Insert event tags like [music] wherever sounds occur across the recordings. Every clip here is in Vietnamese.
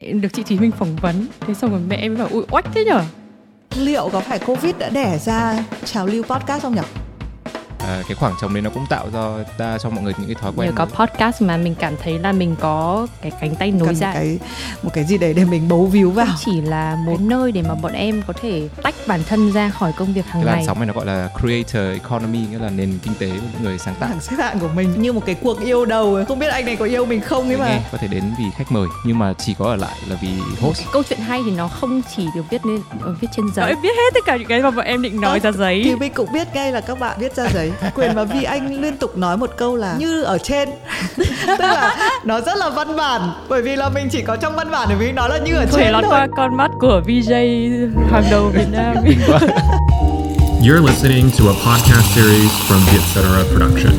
được chị Thúy Minh phỏng vấn. Thế xong rồi mẹ em mới bảo, ui, oách thế nhở? Liệu có phải covid đã đẻ ra trào lưu podcast không nhỉ à, cái khoảng trống đấy nó cũng tạo ra, ra cho mọi người những cái thói quen nhờ có podcast mà mình cảm thấy là mình có cái cánh tay nối Cần dài. cái một cái gì đấy để mình bấu víu vào. Không chỉ là một nơi để mà bọn em có thể tách bản thân ra khỏi công việc hàng cái làn ngày. sóng này nó gọi là creator economy nghĩa là nền kinh tế của những người sáng tạo. Xếp hạng của mình như một cái cuộc yêu đầu. Ấy. không biết anh này có yêu mình không ấy Dễ nghe mà có thể đến vì khách mời nhưng mà chỉ có ở lại là vì host. câu chuyện hay thì nó không chỉ được viết lên ờ, viết trên giấy. Em biết hết tất cả những cái mà bọn em định nói ra giấy. thì mình cũng biết ngay là các bạn viết ra giấy quyền và vi anh liên tục nói một câu là như ở trên [laughs] tức là nó rất là văn bản bởi vì là mình chỉ có trong văn bản để mình nói là như ở thể trên lọt thôi qua con mắt của VJ hàng đầu Việt Nam [laughs] You're listening to a podcast series from Vietcetera Production.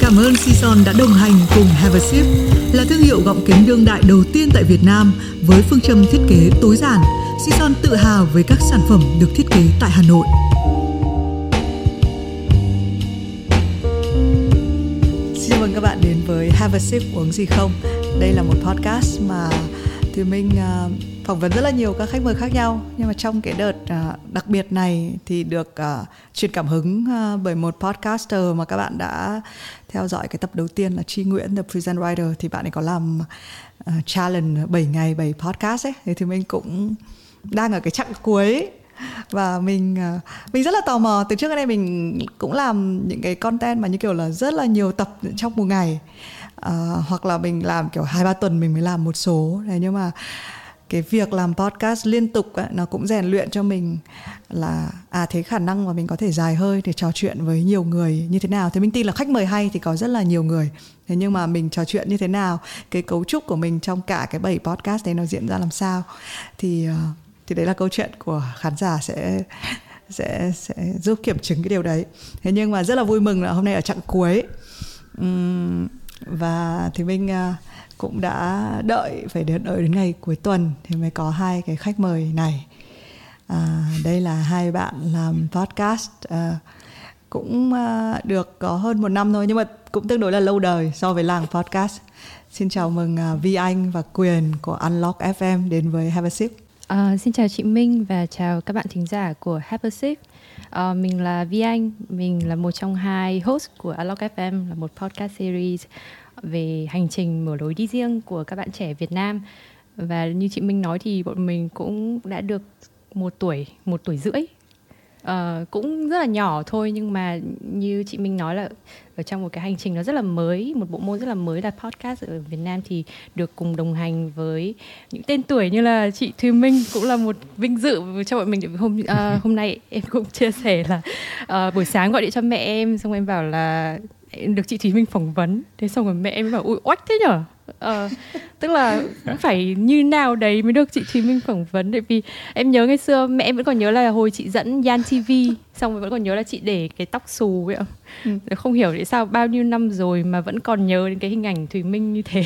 Cảm ơn Sison đã đồng hành cùng Have a Sip, là thương hiệu gọng kính đương đại đầu tiên tại Việt Nam với phương châm thiết kế tối giản. Sison tự hào với các sản phẩm được thiết kế tại Hà Nội. Xin mừng các bạn đến với Have a Sip uống gì không? Đây là một podcast mà thì mình uh, phỏng vấn rất là nhiều các khách mời khác nhau. Nhưng mà trong cái đợt uh, đặc biệt này thì được uh, truyền cảm hứng uh, bởi một podcaster mà các bạn đã theo dõi cái tập đầu tiên là Tri Nguyễn, The Present Writer Thì bạn ấy có làm uh, challenge 7 ngày 7 podcast ấy. Thì thì mình cũng đang ở cái chặng cuối và mình ờ, mình rất là tò mò. Từ trước đến nay mình cũng làm những cái content mà như kiểu là rất là nhiều tập trong một ngày. À, hoặc là mình làm kiểu hai ba tuần mình mới làm một số. Này nhưng mà cái việc làm podcast liên tục ấy, nó cũng rèn luyện cho mình là à thế khả năng mà mình có thể dài hơi để trò chuyện với nhiều người như thế nào. Thì mình tin là khách mời hay thì có rất là nhiều người. Thế nhưng mà mình trò chuyện như thế nào cái cấu trúc của mình trong cả cái bảy podcast đấy nó diễn ra làm sao. Thì uh, thì đấy là câu chuyện của khán giả sẽ sẽ sẽ giúp kiểm chứng cái điều đấy. Thế nhưng mà rất là vui mừng là hôm nay ở chặng cuối. Uhm, và thì mình à, cũng đã đợi phải đợi đến ngày cuối tuần thì mới có hai cái khách mời này. À, đây là hai bạn làm podcast à, cũng à, được có hơn một năm thôi nhưng mà cũng tương đối là lâu đời so với làng podcast. Xin chào mừng à, Vi Anh và Quyền của Unlock FM đến với Have a Sip. À, xin chào chị Minh và chào các bạn thính giả của Happy À, mình là Vi Anh, mình là một trong hai host của Alok FM là một podcast series về hành trình mở lối đi riêng của các bạn trẻ Việt Nam. Và như chị Minh nói thì bọn mình cũng đã được một tuổi, một tuổi rưỡi Uh, cũng rất là nhỏ thôi nhưng mà như chị Minh nói là ở trong một cái hành trình nó rất là mới một bộ môn rất là mới là podcast ở Việt Nam thì được cùng đồng hành với những tên tuổi như là chị Thùy Minh cũng là một vinh dự cho bọn mình. Hôm uh, hôm nay em cũng [laughs] chia sẻ là uh, buổi sáng gọi điện cho mẹ em xong em bảo là được chị Thúy Minh phỏng vấn. Thế xong rồi mẹ em bảo ui oách thế nhở? Ờ, tức là cũng phải như nào đấy mới được chị Thùy Minh phỏng vấn. Tại vì em nhớ ngày xưa mẹ em vẫn còn nhớ là hồi chị dẫn Yan TV xong rồi vẫn còn nhớ là chị để cái tóc xù vậy ạ. Ừ. không hiểu tại sao bao nhiêu năm rồi mà vẫn còn nhớ đến cái hình ảnh Thùy Minh như thế.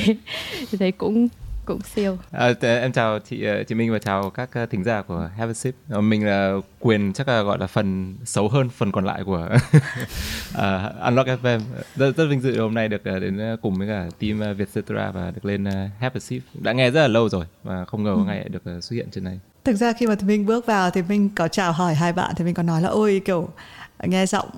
Thì thấy cũng cũng siêu. À, em chào chị ờ, chị Minh và chào các ờ, thính giả của Have a Sip. Ờ, mình là quyền chắc là gọi là phần xấu hơn phần còn lại của uh, [laughs] Unlock FM rất, rất vinh dự hôm nay được đến cùng với cả team Vietcetera và được lên Have a Sip. Đã nghe rất là lâu rồi và không ngờ ừ. ngày được xuất hiện trên này. Thực ra khi mà mình bước vào thì mình có chào hỏi hai bạn thì mình có nói là ôi kiểu nghe giọng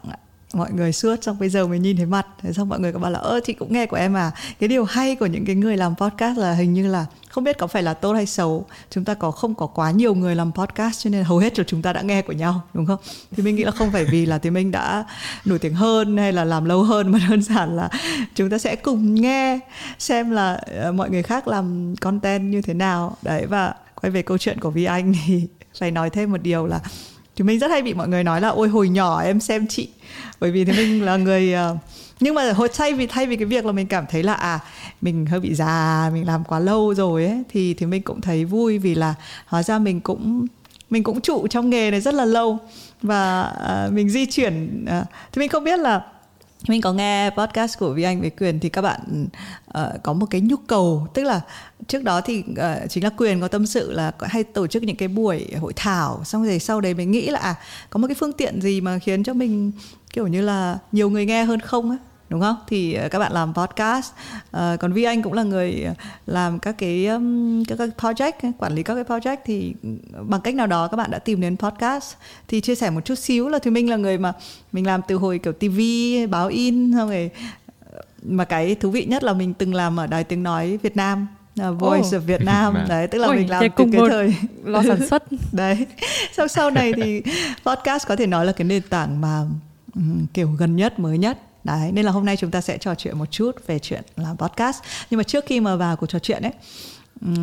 mọi người suốt xong bây giờ mới nhìn thấy mặt. Thế xong mọi người có bảo là, ơ, chị cũng nghe của em à. Cái điều hay của những cái người làm podcast là hình như là không biết có phải là tốt hay xấu. Chúng ta có không có quá nhiều người làm podcast cho nên hầu hết là chúng ta đã nghe của nhau, đúng không? Thì mình nghĩ là không phải vì là thì mình đã nổi tiếng hơn hay là làm lâu hơn, [laughs] mà đơn giản là chúng ta sẽ cùng nghe xem là ờ, mọi người khác làm content như thế nào. Đấy, và quay về câu chuyện của vi anh thì [laughs] phải nói thêm một điều là thì mình rất hay bị mọi người nói là ôi hồi nhỏ em xem chị. Bởi vì thì mình là người uh, nhưng mà hồi thay vì thay vì cái việc là mình cảm thấy là à mình hơi bị già mình làm quá lâu rồi ấy thì thì mình cũng thấy vui vì là hóa ra mình cũng mình cũng trụ trong nghề này rất là lâu và uh, mình di chuyển uh, thì mình không biết là mình có nghe podcast của Vi Anh về quyền thì các bạn uh, có một cái nhu cầu tức là trước đó thì uh, chính là quyền có tâm sự là hay tổ chức những cái buổi hội thảo xong rồi sau đấy mình nghĩ là à có một cái phương tiện gì mà khiến cho mình kiểu như là nhiều người nghe hơn không á? Đúng không? Thì ờ, các bạn làm podcast. Uh, còn vi anh cũng là người làm các cái um, các cái project quản lý các cái project. Thì bằng cách nào đó các bạn đã tìm đến podcast. Thì chia sẻ một chút xíu là thì mình là người mà mình làm từ hồi kiểu tv báo in xong rồi mà cái thú vị nhất là mình từng làm ở đài tiếng nói Việt Nam Voice oh. of Việt Nam. [laughs] Đấy tức là Ôi, mình làm từ cái thời [laughs] lo sản xuất. [laughs] Đấy. Sau sau này thì podcast có thể nói là cái nền tảng mà um, kiểu gần nhất mới nhất đấy nên là hôm nay chúng ta sẽ trò chuyện một chút về chuyện làm podcast. Nhưng mà trước khi mà vào cuộc trò chuyện ấy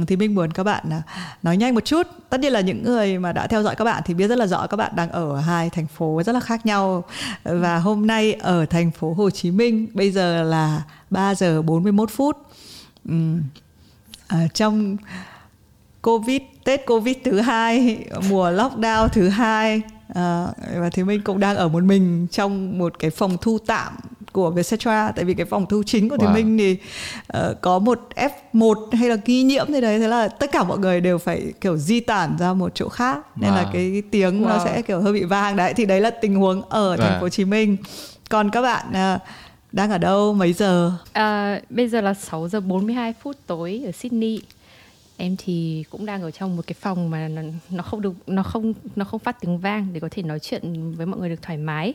thì mình muốn các bạn à, nói nhanh một chút. Tất nhiên là những người mà đã theo dõi các bạn thì biết rất là rõ các bạn đang ở hai thành phố rất là khác nhau. Và hôm nay ở thành phố Hồ Chí Minh bây giờ là 3 giờ 41 phút. À, trong Covid Tết Covid thứ hai mùa lockdown thứ hai à, và thì mình cũng đang ở một mình trong một cái phòng thu tạm của Vietcetera tại vì cái phòng thu chính của wow. thì Minh thì uh, có một F1 hay là nghi nhiễm gì đấy thế là tất cả mọi người đều phải kiểu di tản ra một chỗ khác nên wow. là cái tiếng wow. nó sẽ kiểu hơi bị vang đấy thì đấy là tình huống ở thành phố Hồ Chí Minh còn các bạn uh, đang ở đâu mấy giờ? À, bây giờ là 6 giờ 42 phút tối ở Sydney em thì cũng đang ở trong một cái phòng mà nó không được nó không nó không phát tiếng vang để có thể nói chuyện với mọi người được thoải mái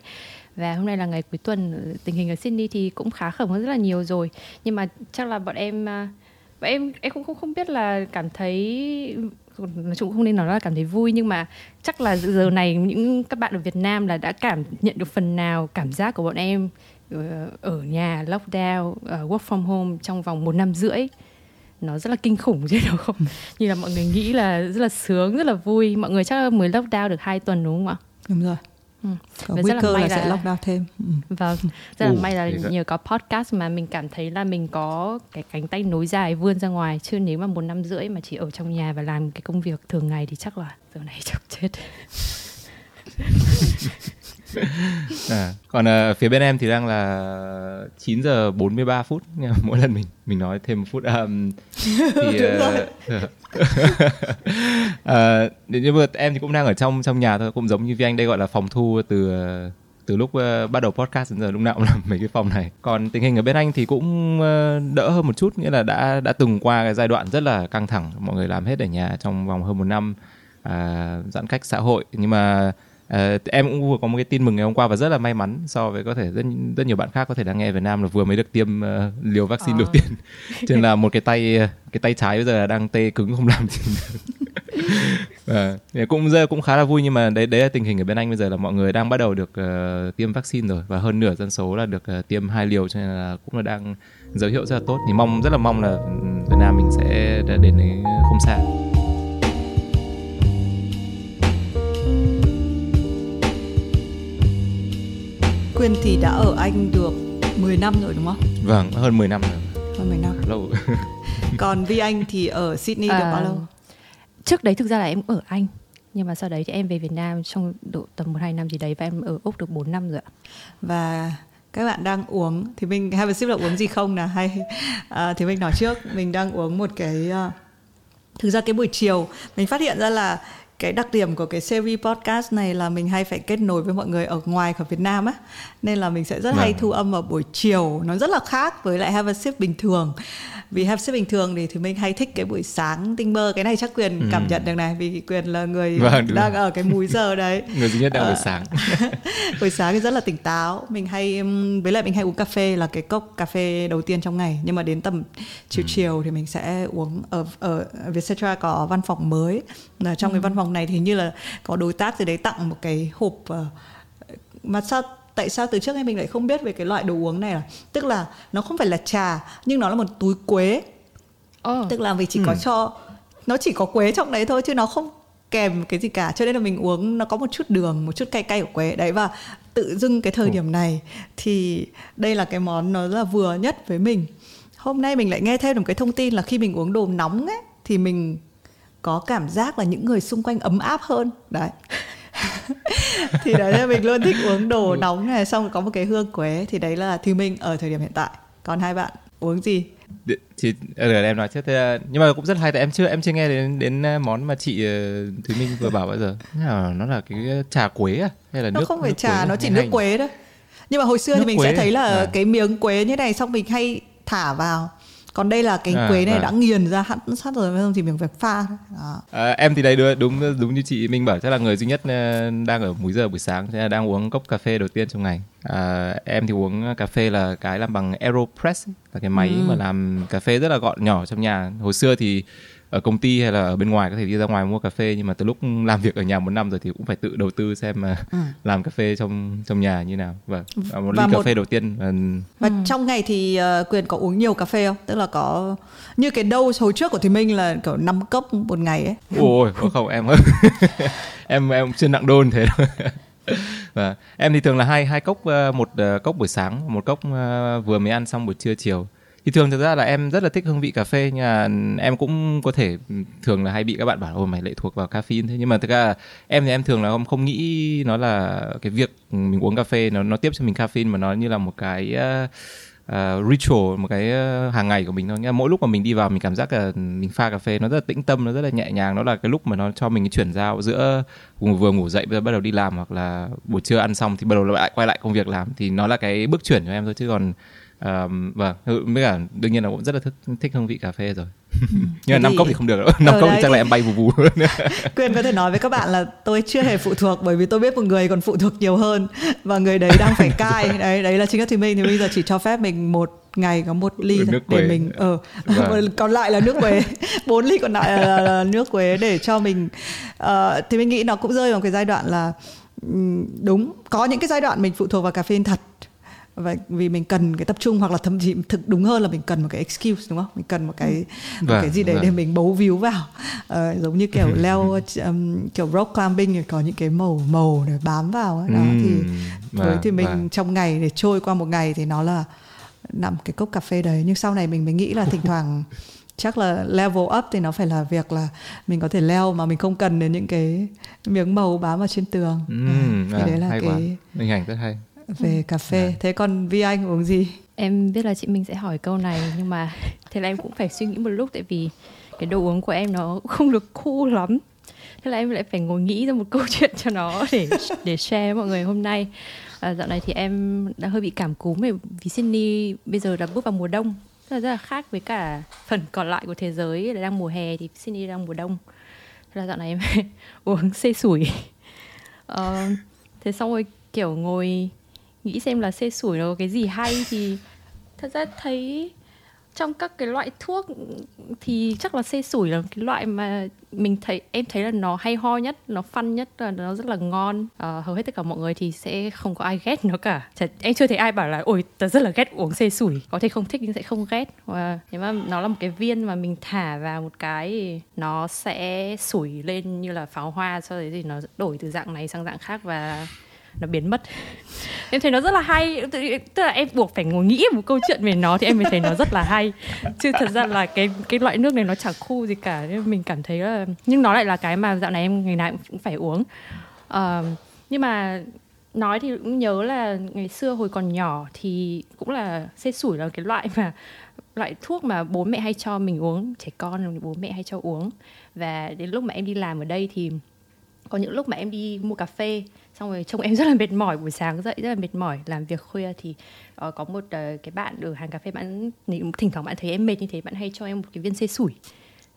và hôm nay là ngày cuối tuần, tình hình ở Sydney thì cũng khá khẩm hơn rất là nhiều rồi. Nhưng mà chắc là bọn em à, bọn em em cũng không không biết là cảm thấy, nói chung không nên nói là cảm thấy vui, nhưng mà chắc là giờ này những các bạn ở Việt Nam là đã cảm nhận được phần nào cảm giác của bọn em ờ, ở nhà, lockdown ờ, work from home trong vòng một năm rưỡi? Nó rất là kinh khủng chứ [laughs] đâu không? Như là mọi người nghĩ là rất là sướng, rất là vui. Mọi người chắc mới lockdown được hai tuần, đúng không ạ? Đúng rồi. Ừ. Có nguy cơ là, là sẽ lockdown thêm. Ừ. Vâng, rất là may là nhờ có podcast mà mình cảm thấy là mình có cái cánh tay nối dài vươn ra ngoài. Chứ nếu mà một năm rưỡi mà chỉ ở trong nhà và làm cái công việc thường ngày thì chắc là giờ này [laughs] chắc chết. [laughs] À, còn uh, phía bên em thì đang là 9 giờ 43 phút [laughs] mỗi lần mình mình nói thêm một phút. Um, thì uh, [laughs] à, nhưng mà em thì cũng đang ở trong trong nhà thôi cũng giống như vi anh đây gọi là phòng thu từ từ lúc uh, bắt đầu podcast đến giờ lúc nào cũng làm mấy cái phòng này. Còn tình hình ở bên anh thì cũng uh, đỡ hơn một chút nghĩa là đã đã từng qua cái giai đoạn rất là căng thẳng mọi người làm hết ở nhà trong vòng hơn một năm uh, giãn cách xã hội. Nhưng mà Uh, em cũng vừa có một cái tin mừng ngày hôm qua và rất là may mắn so với có thể rất rất nhiều bạn khác có thể đang nghe Việt Nam là vừa mới được tiêm uh, liều vaccine à. đầu tiên. [laughs] Cho nên là một cái tay cái tay trái bây giờ đang tê cứng không làm gì được. [laughs] Uh, cũng cũng khá là vui nhưng mà đấy đấy là tình hình ở bên anh bây giờ là mọi người đang bắt đầu được uh, tiêm vaccine rồi và hơn nửa dân số là được uh, tiêm hai liều cho nên là cũng là đang dấu hiệu rất là tốt. Thì mong rất là mong là Việt Nam mình sẽ đến đấy không xa Quyên thì đã ở Anh được 10 năm rồi đúng không? Vâng, hơn 10 năm rồi. Hơn 10 năm. Lâu. [laughs] Còn Vi Anh thì ở Sydney à, được bao lâu? Trước đấy thực ra là em ở Anh nhưng mà sau đấy thì em về Việt Nam trong độ tầm một hai năm gì đấy và em ở Úc được 4 năm rồi ạ. Và các bạn đang uống thì mình [laughs] have a sip là uống gì không nè hay à, thì mình nói trước mình đang uống một cái uh, thực ra cái buổi chiều mình phát hiện ra là cái đặc điểm của cái series podcast này là mình hay phải kết nối với mọi người ở ngoài khỏi Việt Nam á nên là mình sẽ rất hay vâng. thu âm vào buổi chiều nó rất là khác với lại have a sip bình thường vì have sip bình thường thì thì mình hay thích cái buổi sáng tinh mơ cái này chắc quyền ừ. cảm nhận được này vì quyền là người vâng, đang rồi. ở cái múi giờ đấy [laughs] người duy nhất đang buổi ờ, sáng [laughs] buổi sáng thì rất là tỉnh táo mình hay với lại mình hay uống cà phê là cái cốc cà phê đầu tiên trong ngày nhưng mà đến tầm chiều ừ. chiều thì mình sẽ uống ở ở Vietcetera có văn phòng mới là trong ừ. cái văn phòng này thì như là có đối tác gì đấy tặng một cái hộp uh, mà sao tại sao từ trước em mình lại không biết về cái loại đồ uống này là tức là nó không phải là trà nhưng nó là một túi quế oh. tức là vì chỉ ừ. có cho nó chỉ có quế trong đấy thôi chứ nó không kèm cái gì cả cho nên là mình uống nó có một chút đường một chút cay cay của quế đấy và tự dưng cái thời ừ. điểm này thì đây là cái món nó là vừa nhất với mình hôm nay mình lại nghe thêm một cái thông tin là khi mình uống đồ nóng ấy thì mình có cảm giác là những người xung quanh ấm áp hơn. Đấy. [laughs] Thì đấy là mình luôn thích uống đồ ừ. nóng này xong rồi có một cái hương quế thì đấy là Thư Minh ở thời điểm hiện tại. Còn hai bạn uống gì? Ở ờ, em nói trước thế nhưng mà cũng rất hay tại em chưa em chưa nghe đến đến ờ, món mà chị ờ, Thúy Minh vừa bảo bao giờ. Nó là cái trà quế à? Hay là nó nước không phải trà nó chỉ nước quế thôi. Nhưng mà hồi xưa Nước thì mình quế sẽ thấy là à? cái miếng quế như này xong mình hay thả vào còn đây là cái À, quế này vâng. đã nghiền ra hẳn sắt rồi xong thì mình phải pha. Đó. À, em thì đây đúng đúng đúng như chị Minh bảo chắc là người duy nhất ờ, đang ở múi giờ buổi sáng thế là đang uống cốc cà phê đầu tiên trong ngày. À, em thì uống cà phê là cái làm bằng Aeropress ấy, là cái máy mà làm cà phê rất là gọn nhỏ trong nhà. Hồi xưa thì ở công ty hay là ở bên ngoài có thể đi ra ngoài mua cà phê nhưng mà từ lúc làm việc ở nhà một năm rồi thì cũng phải tự đầu tư xem mà làm cà phê trong trong nhà như nào. Vâng. Và một Và ly cà một- phê đầu tiên ờ, và trong ngày thì ờ, quyền có uống nhiều cà phê không tức là có như cái đâu hồi trước của thì minh là kiểu 5 cốc một ngày ấy Ôi, không em [laughs] em em chưa nặng đôn thế đâu. [laughs] Và em thì thường là hai hai cốc ờ, một ờ, cốc buổi sáng, một cốc vừa mới ăn xong buổi trưa chiều. Thì thường thực ra là em rất là thích hương vị cà phê nhưng mà em cũng có thể thường là hay bị các bạn bảo ôi mày lệ thuộc vào caffeine thế nhưng mà thực ra là em thì em thường là không không nghĩ nó là cái việc mình uống cà phê nó nó tiếp cho mình caffeine mà nó như là một cái uh, ritual một cái uh, hàng ngày của mình thôi. Nghĩa là mỗi lúc mà mình đi vào mình cảm giác là mình pha cà phê nó rất là tĩnh tâm, nó rất là nhẹ nhàng. Nó là cái lúc mà nó cho mình cái chuyển giao giữa vừa ngủ dậy bây giờ bắt đầu đi làm hoặc là buổi trưa ăn xong thì bắt đầu lại quay lại công việc làm thì nó là cái bước chuyển cho em thôi chứ còn um, vâng với cả đương nhiên là cũng rất là thích, thích hương vị cà phê rồi. [laughs] Nhưng mà năm cốc thì không được đâu. Năm Ở cốc chắc là em bay vù vù. [laughs] Quyên có thể nói với các bạn là tôi chưa hề phụ thuộc bởi vì tôi biết một người còn phụ thuộc nhiều hơn và người đấy đang phải [laughs] cai. Đấy đấy là chính là thì mình thì bây giờ chỉ cho phép mình một ngày có một ly Nước để quế. mình ờ Vâng. còn lại là nước quế. Bốn ly còn lại là, là nước quế để cho mình ờ, thì mình nghĩ nó cũng rơi vào cái giai đoạn là đúng có những cái giai đoạn mình phụ thuộc vào caffeine thật và vì mình cần cái tập trung hoặc là thậm chí thực đúng hơn là mình cần một cái excuse đúng không? Mình cần một cái một Vâng, cái gì đấy vâng. để mình bấu víu vào. Ờ, giống như kiểu [laughs] leo um, kiểu rock climbing thì có những cái màu màu để bám vào đó Ừm, thì với vâng, thì mình vâng. trong ngày để trôi qua một ngày thì nó là nằm cái cốc cà phê đấy. Nhưng sau này mình mới nghĩ là thỉnh [laughs] thoảng chắc là level up thì nó phải là việc là mình có thể leo mà mình không cần đến những cái miếng màu bám ở trên tường. Ừm, Ờ, thì à, đấy là hay quá. cái hình ảnh rất hay về cà phê thế còn vi anh uống gì Em biết là chị Minh sẽ hỏi câu này nhưng mà thế là em cũng phải suy nghĩ một lúc tại vì cái đồ uống của em nó không được cool lắm. Thế là em lại phải ngồi nghĩ ra một câu [laughs] chuyện cho nó để để share với mọi người hôm nay. À, dạo này thì em đã hơi bị cảm cúm bởi vì Sydney bây giờ đã bước vào mùa đông rất là, rất là khác với cả phần còn lại của thế giới là đang mùa hè thì Sydney đang mùa đông. Thế là dạo này em [laughs] uống xê sủi. Ờ, thế xong rồi kiểu ngồi nghĩ xem là xê sủi nó có cái gì hay thì thật ra thấy trong các cái loại thuốc thì chắc là xê sủi là cái loại mà mình thấy em thấy là nó hay ho nhất nó phân nhất là nó rất là ngon. À, hầu hết tất cả mọi người thì sẽ không có ai ghét nó cả. Chật, em chưa thấy ai bảo là ôi tớ rất là ghét uống xê sủi. Có thể không thích nhưng sẽ không ghét. Và nếu mà nó là một cái viên mà mình thả vào một cái nó sẽ sủi lên như là pháo hoa sau đấy thì nó đổi từ dạng này sang dạng khác và nó biến mất. Em thấy nó rất là hay. Tức là em buộc phải ngồi nghĩ một câu chuyện về nó thì em mới thấy nó rất là hay. Chứ thật ra là cái cái loại nước này nó chẳng khu gì cả. Nên mình cảm thấy là nhưng nó lại là cái mà dạo này em ngày nào cũng phải uống. Uh, nhưng mà nói thì cũng nhớ là ngày xưa hồi còn nhỏ thì cũng là xê sủi là cái loại mà loại thuốc mà bố mẹ hay cho mình uống trẻ con bố mẹ hay cho uống. Và đến lúc mà em đi làm ở đây thì có những lúc mà em đi mua cà phê xong rồi trông em rất là mệt mỏi buổi sáng dậy rất là mệt mỏi làm việc khuya thì uh, có một uh, cái bạn ở hàng cà phê bạn thỉnh thoảng bạn thấy em mệt như thế bạn hay cho em một cái viên xê sủi.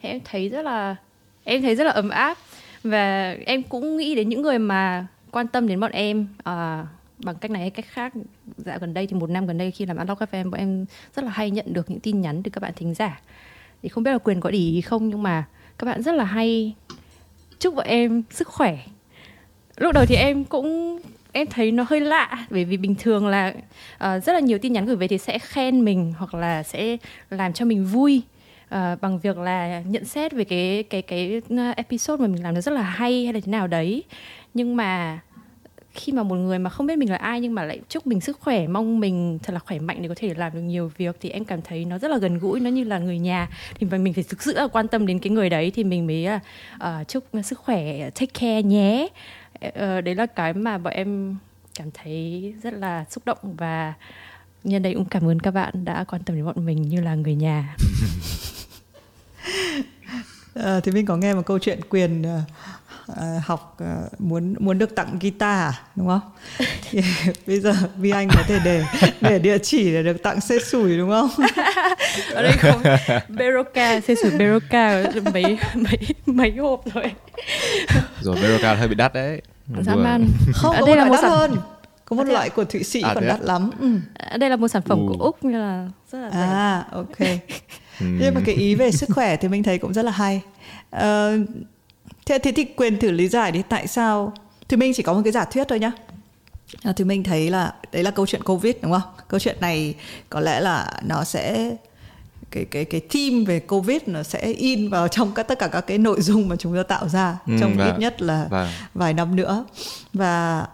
Thì em thấy rất là em thấy rất là ấm áp và em cũng nghĩ đến những người mà quan tâm đến bọn em uh, bằng cách này hay cách khác. Dạo gần đây thì một năm gần đây khi làm ăn cà phê em bọn em rất là hay nhận được những tin nhắn từ các bạn thính giả. Thì không biết là quyền có để ý không nhưng mà các bạn rất là hay chúc bọn em sức khỏe lúc đầu thì em cũng em thấy nó hơi lạ bởi vì bình thường là uh, rất là nhiều tin nhắn gửi về thì sẽ khen mình hoặc là sẽ làm cho mình vui uh, bằng việc là nhận xét về cái cái cái ờ, episode mà mình làm nó rất là hay hay là thế nào đấy. Nhưng mà khi mà một người mà không biết mình là ai nhưng mà lại chúc mình sức khỏe mong mình thật là khỏe mạnh để có thể làm được nhiều việc thì em cảm thấy nó rất là gần gũi nó như là người nhà. Thì mình phải thực sự là quan tâm đến cái người đấy thì mình mới uh, chúc sức khỏe take care nhé. Ờ, đấy là cái mà bọn em cảm thấy rất là xúc động và nhân đây cũng cảm ơn các bạn đã quan tâm đến bọn mình như là người nhà [laughs] Ờ, thì mình có nghe một câu chuyện quyền ờ, học ờ, muốn muốn được tặng guitar à, đúng không? Thì [laughs] bây giờ Vi Anh có thể để để địa chỉ để được tặng xe sủi đúng không? [laughs] ở đây không Beroka xe sủi Beroka mấy mấy mấy hộp rồi rồi Beroka hơi bị đắt đấy dã Vừa- man Không, Ở có đây một là loại một đắt sản hơn. Có một À, à? loại của Thụy Sĩ À, còn thế à? đắt lắm. Ừ. ở đây là một sản phẩm Ừ. của úc nên là rất là À, ok. Ừ. Nhưng mà cái ý về sức khỏe thì mình thấy cũng rất là hay. Ờ, thế, thế thì quyền thử lý giải đi tại sao thì mình chỉ có một cái giả thuyết thôi nhá. À, thì mình thấy là đấy là câu chuyện covid đúng không? Câu chuyện này có lẽ là nó sẽ cái cái cái theme về covid nó sẽ in vào trong các tất cả các cái nội dung mà chúng ta tạo ra Ừ, trong và- ít nhất là vâng. vài năm nữa. Và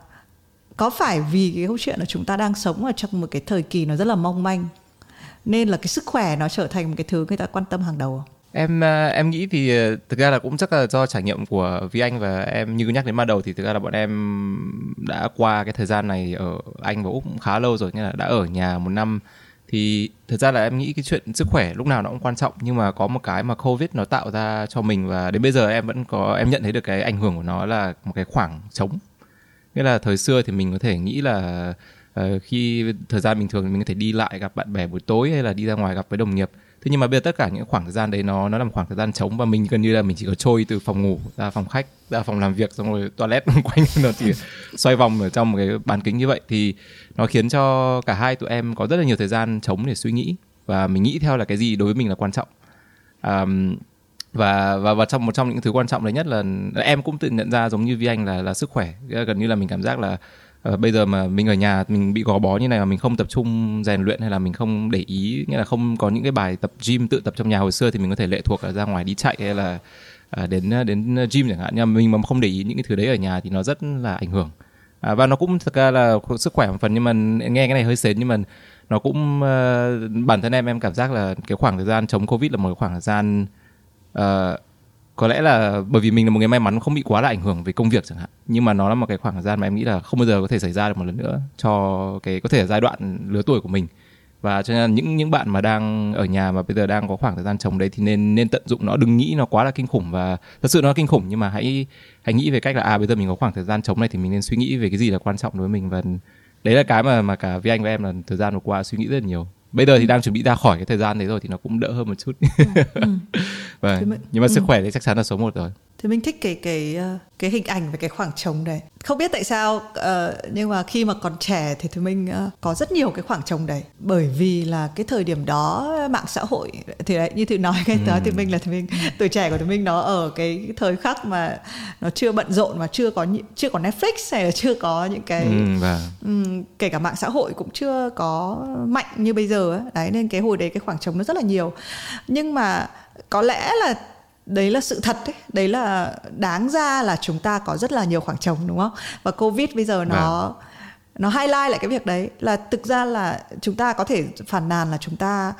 có phải vì cái câu chuyện là chúng ta đang sống ở trong một cái thời kỳ nó rất là mong manh nên là cái sức khỏe nó trở thành một cái thứ người ta quan tâm hàng đầu em ờ, em nghĩ thì ờ, thực ra là cũng chắc là do trải nghiệm của Vi Anh và em như nhắc đến ban đầu thì thực ra là bọn em đã qua cái thời gian này ở Anh và Úc cũng khá lâu rồi như là đã ở nhà một năm thì thực ra là em nghĩ cái chuyện sức khỏe lúc nào nó cũng quan trọng nhưng mà có một cái mà Covid nó tạo ra cho mình và đến bây giờ em vẫn có em nhận thấy được cái ảnh hưởng của nó là một cái khoảng trống. Nghĩa là thời xưa thì mình có thể nghĩ là uh, khi thời gian bình thường mình có thể đi lại gặp bạn bè buổi tối hay là đi ra ngoài gặp với đồng nghiệp thế nhưng mà bây giờ tất cả những khoảng thời gian đấy nó nó là một khoảng thời gian trống và mình gần như là mình chỉ có trôi từ phòng ngủ ra phòng khách ra phòng làm việc xong rồi toilet [laughs] quanh [laughs] nó chỉ xoay vòng ở trong một cái bán kính như vậy. Thì nó khiến cho cả hai tụi em có rất là nhiều thời gian trống để suy nghĩ và mình nghĩ theo là cái gì đối với mình là quan trọng. Um, và và và trong một trong những thứ quan trọng đấy nhất là em cũng tự nhận ra giống như vi anh là là sức khỏe. Gần như là mình cảm giác là Ờ, bây giờ mà mình ở nhà mình bị gò bó như này mà mình không tập trung rèn luyện hay là mình không để ý nghĩa là không có những cái bài tập gym tự tập trong nhà hồi xưa thì mình có thể lệ thuộc là ra ngoài đi chạy hay là à, đến ờ, đến gym chẳng hạn. Nhưng mà mình mà không để ý những cái thứ đấy ở nhà thì nó rất là ảnh hưởng. À, và nó cũng thực ra là sức khỏe một phần nhưng mà nghe cái này hơi sến nhưng mà nó cũng uh, bản thân em em cảm giác là cái khoảng thời gian chống covid là một khoảng thời gian uh, có lẽ là bởi vì mình là một người may mắn không bị quá là ảnh hưởng về công việc chẳng hạn. Nhưng mà nó là một cái khoảng thời gian mà em nghĩ là không bao giờ có thể xảy ra được một lần nữa cho cái, có thể là giai đoạn lứa tuổi của mình. Và cho nên là những những bạn mà đang ở nhà mà bây giờ đang có khoảng thời gian chồng đấy thì nên nên tận dụng nó. Đừng nghĩ nó quá là kinh khủng và thật sự nó kinh khủng nhưng mà hãy hãy nghĩ về cách là à bây giờ mình có khoảng thời gian trống này thì mình nên suy nghĩ về cái gì là quan trọng đối với mình. Và đấy là cái mà mà cả vi anh và em là thời gian vừa qua suy nghĩ rất là nhiều bây giờ thì đang chuẩn bị ra khỏi cái thời gian đấy rồi thì nó cũng đỡ hơn một chút. Và Thế mà- nhưng mà sức khỏe thì chắc chắn là số một rồi thì mình thích cái cái ờ, cái hình ảnh về cái khoảng trống đấy. Không biết tại sao ờ, nhưng mà khi mà còn trẻ thì thì mình ờ, có rất nhiều cái khoảng trống đấy. Bởi vì là cái thời điểm đó mạng xã hội thì đấy như thì nói [laughs] cái đó thì mình là thì mình tuổi trẻ của thì mình nó ở cái thời khắc mà nó chưa bận rộn mà chưa có chưa có Netflix hay là chưa có những cái ừ, và Ừm, kể cả mạng xã hội cũng chưa có mạnh như bây giờ ấy. đấy nên cái hồi đấy cái khoảng trống nó rất là nhiều. Nhưng mà có lẽ là đấy là sự thật đấy đấy là đáng ra là chúng ta có rất là nhiều khoảng trống đúng không? Và covid bây giờ nó nó highlight lại cái việc đấy là thực ra là chúng ta có thể phàn nàn là chúng ta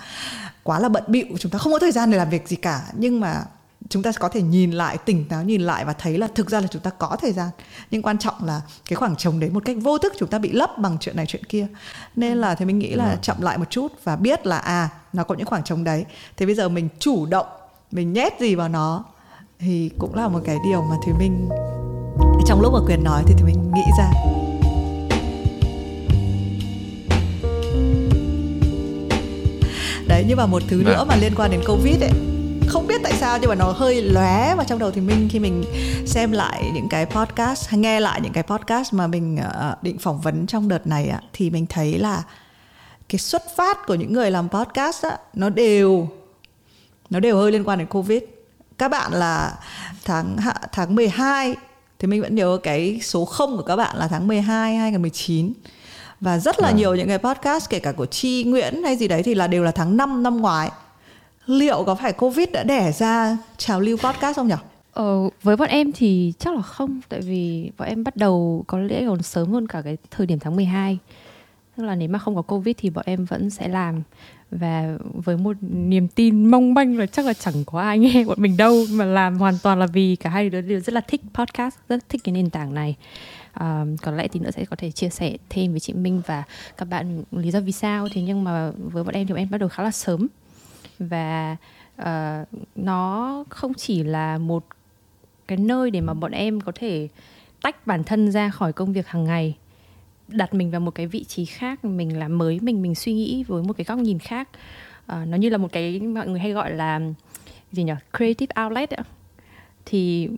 quá là bận bịu chúng ta không có thời gian để làm việc gì cả. Nhưng mà chúng ta có thể nhìn lại tỉnh táo nhìn lại và thấy là thực ra là chúng ta có thời gian. Nhưng quan trọng là cái khoảng trống đấy một cách vô thức chúng ta bị lấp bằng chuyện này chuyện kia. Nên là thì mình nghĩ là chậm lại một chút và biết là à nó có những khoảng trống đấy. Thì bây giờ mình chủ động mình nhét gì vào nó thì cũng là một cái điều mà thì mình trong lúc mà quyền nói thì thì mình nghĩ ra đấy nhưng mà một thứ nữa Vâng. mà liên quan đến covid ấy không biết tại sao nhưng mà nó hơi lóe vào trong đầu thì mình khi mình xem lại những cái podcast hay nghe lại những cái podcast mà mình ờ, định phỏng vấn trong đợt này thì mình thấy là cái xuất phát của những người làm podcast á nó đều nó đều hơi liên quan đến covid. Các bạn là tháng hạ- tháng 12 thì mình vẫn nhớ cái số 0 của các bạn là tháng 12 2019 và rất là Vâng. nhiều những cái podcast kể cả của Chi Nguyễn hay gì đấy thì là đều là tháng 5 năm ngoái. Liệu có phải covid đã đẻ ra trào lưu podcast không nhỉ? Ờ, với bọn em thì chắc là không tại vì bọn em bắt đầu có lẽ còn sớm hơn cả cái thời điểm tháng 12 tức là nếu mà không có covid thì bọn em vẫn sẽ làm và với một niềm tin mong manh là chắc là chẳng có ai nghe bọn mình đâu. Mà làm hoàn toàn là vì cả hai đứa đều rất là thích podcast rất thích cái nền tảng này. À, còn lẽ thì nữa sẽ có thể chia sẻ thêm với chị Minh và các bạn lý do vì sao. Thế nhưng mà với bọn em thì bọn em bắt đầu khá là sớm. Và uh, nó không chỉ là một cái nơi để mà bọn em có thể tách bản thân ra khỏi công việc hàng ngày đặt mình vào một cái vị trí khác mình làm mới mình mình suy nghĩ với một cái góc nhìn khác. À, nó như là một cái mọi người hay gọi là gì nhỉ? Creative outlet ấy. thì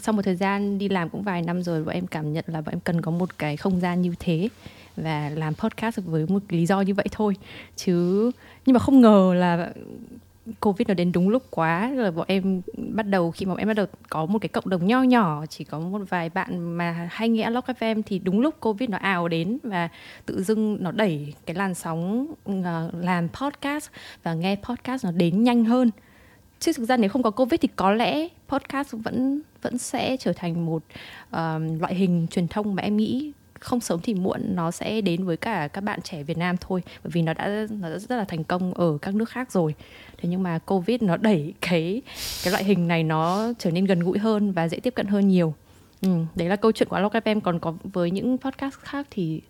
sau một thời gian đi làm cũng vài năm rồi bọn em cảm nhận là bọn em cần có một cái không gian như thế và làm podcast với một lý do như vậy thôi. Chứ nhưng mà không ngờ là covid nó đến đúng lúc quá rồi bọn em bắt đầu khi mà bọn em bắt đầu có một cái cộng đồng nho nhỏ chỉ có một vài bạn mà hay nghe Unlock FM thì đúng lúc covid nó ào đến và tự dưng nó đẩy cái làn sóng ờ, làm podcast và nghe podcast nó đến nhanh hơn. Chứ thực ra nếu không có covid thì có lẽ podcast vẫn vẫn sẽ trở thành một uh, loại hình truyền thông mà em nghĩ không sớm thì muộn nó sẽ đến với cả các bạn trẻ Việt Nam thôi bởi vì nó đã nó đã rất là thành công ở các nước khác rồi thế nhưng mà covid nó đẩy cái cái loại hình này nó trở nên gần gũi hơn và dễ tiếp cận hơn nhiều. Ừ, đấy là câu chuyện của Alok FM còn có với những podcast khác thì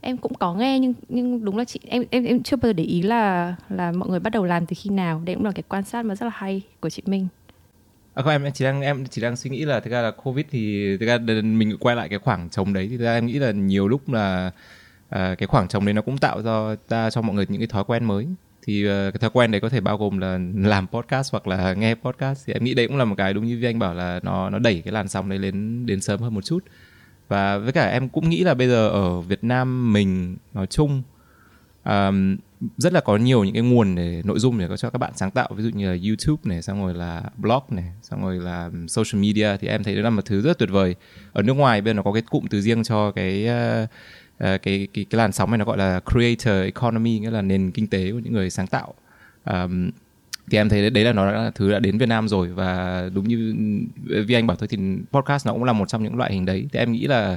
em cũng có nghe nhưng nhưng đúng là chị em em em chưa bao giờ để ý là là mọi người bắt đầu làm từ khi nào. Đấy cũng là cái quan sát mà rất là hay của chị Minh. À không em chỉ đang em chỉ đang suy nghĩ là thực ra là covid thì thực ra mình quay lại cái khoảng trống đấy thì thực ra em nghĩ là nhiều lúc là à, cái khoảng trống đấy nó cũng tạo cho ta cho mọi người những cái thói quen mới thì uh, cái thói quen đấy có thể bao gồm là làm podcast hoặc là nghe podcast. Thì em nghĩ đấy cũng là một cái đúng như anh bảo là nó nó đẩy cái làn sóng đấy đến đến sớm hơn một chút. Và với cả em cũng nghĩ là bây giờ ở Việt Nam mình nói chung um, rất là có nhiều những cái nguồn để nội dung để cho các bạn sáng tạo. Ví dụ như là YouTube này xong rồi là blog này xong rồi là social media. Thì em thấy đó là một thứ rất tuyệt vời. Ở nước ngoài bên nó có cái cụm từ riêng cho cái uh, Ờ, cái, cái cái làn sóng này nó gọi là creator economy nghĩa là nền kinh tế của những người sáng tạo. Um, thì em thấy đấy là nó đã thứ đã đến Việt Nam rồi và đúng như ừ, Vi Anh bảo thôi thì podcast nó cũng là một trong những loại hình đấy. Thì em nghĩ là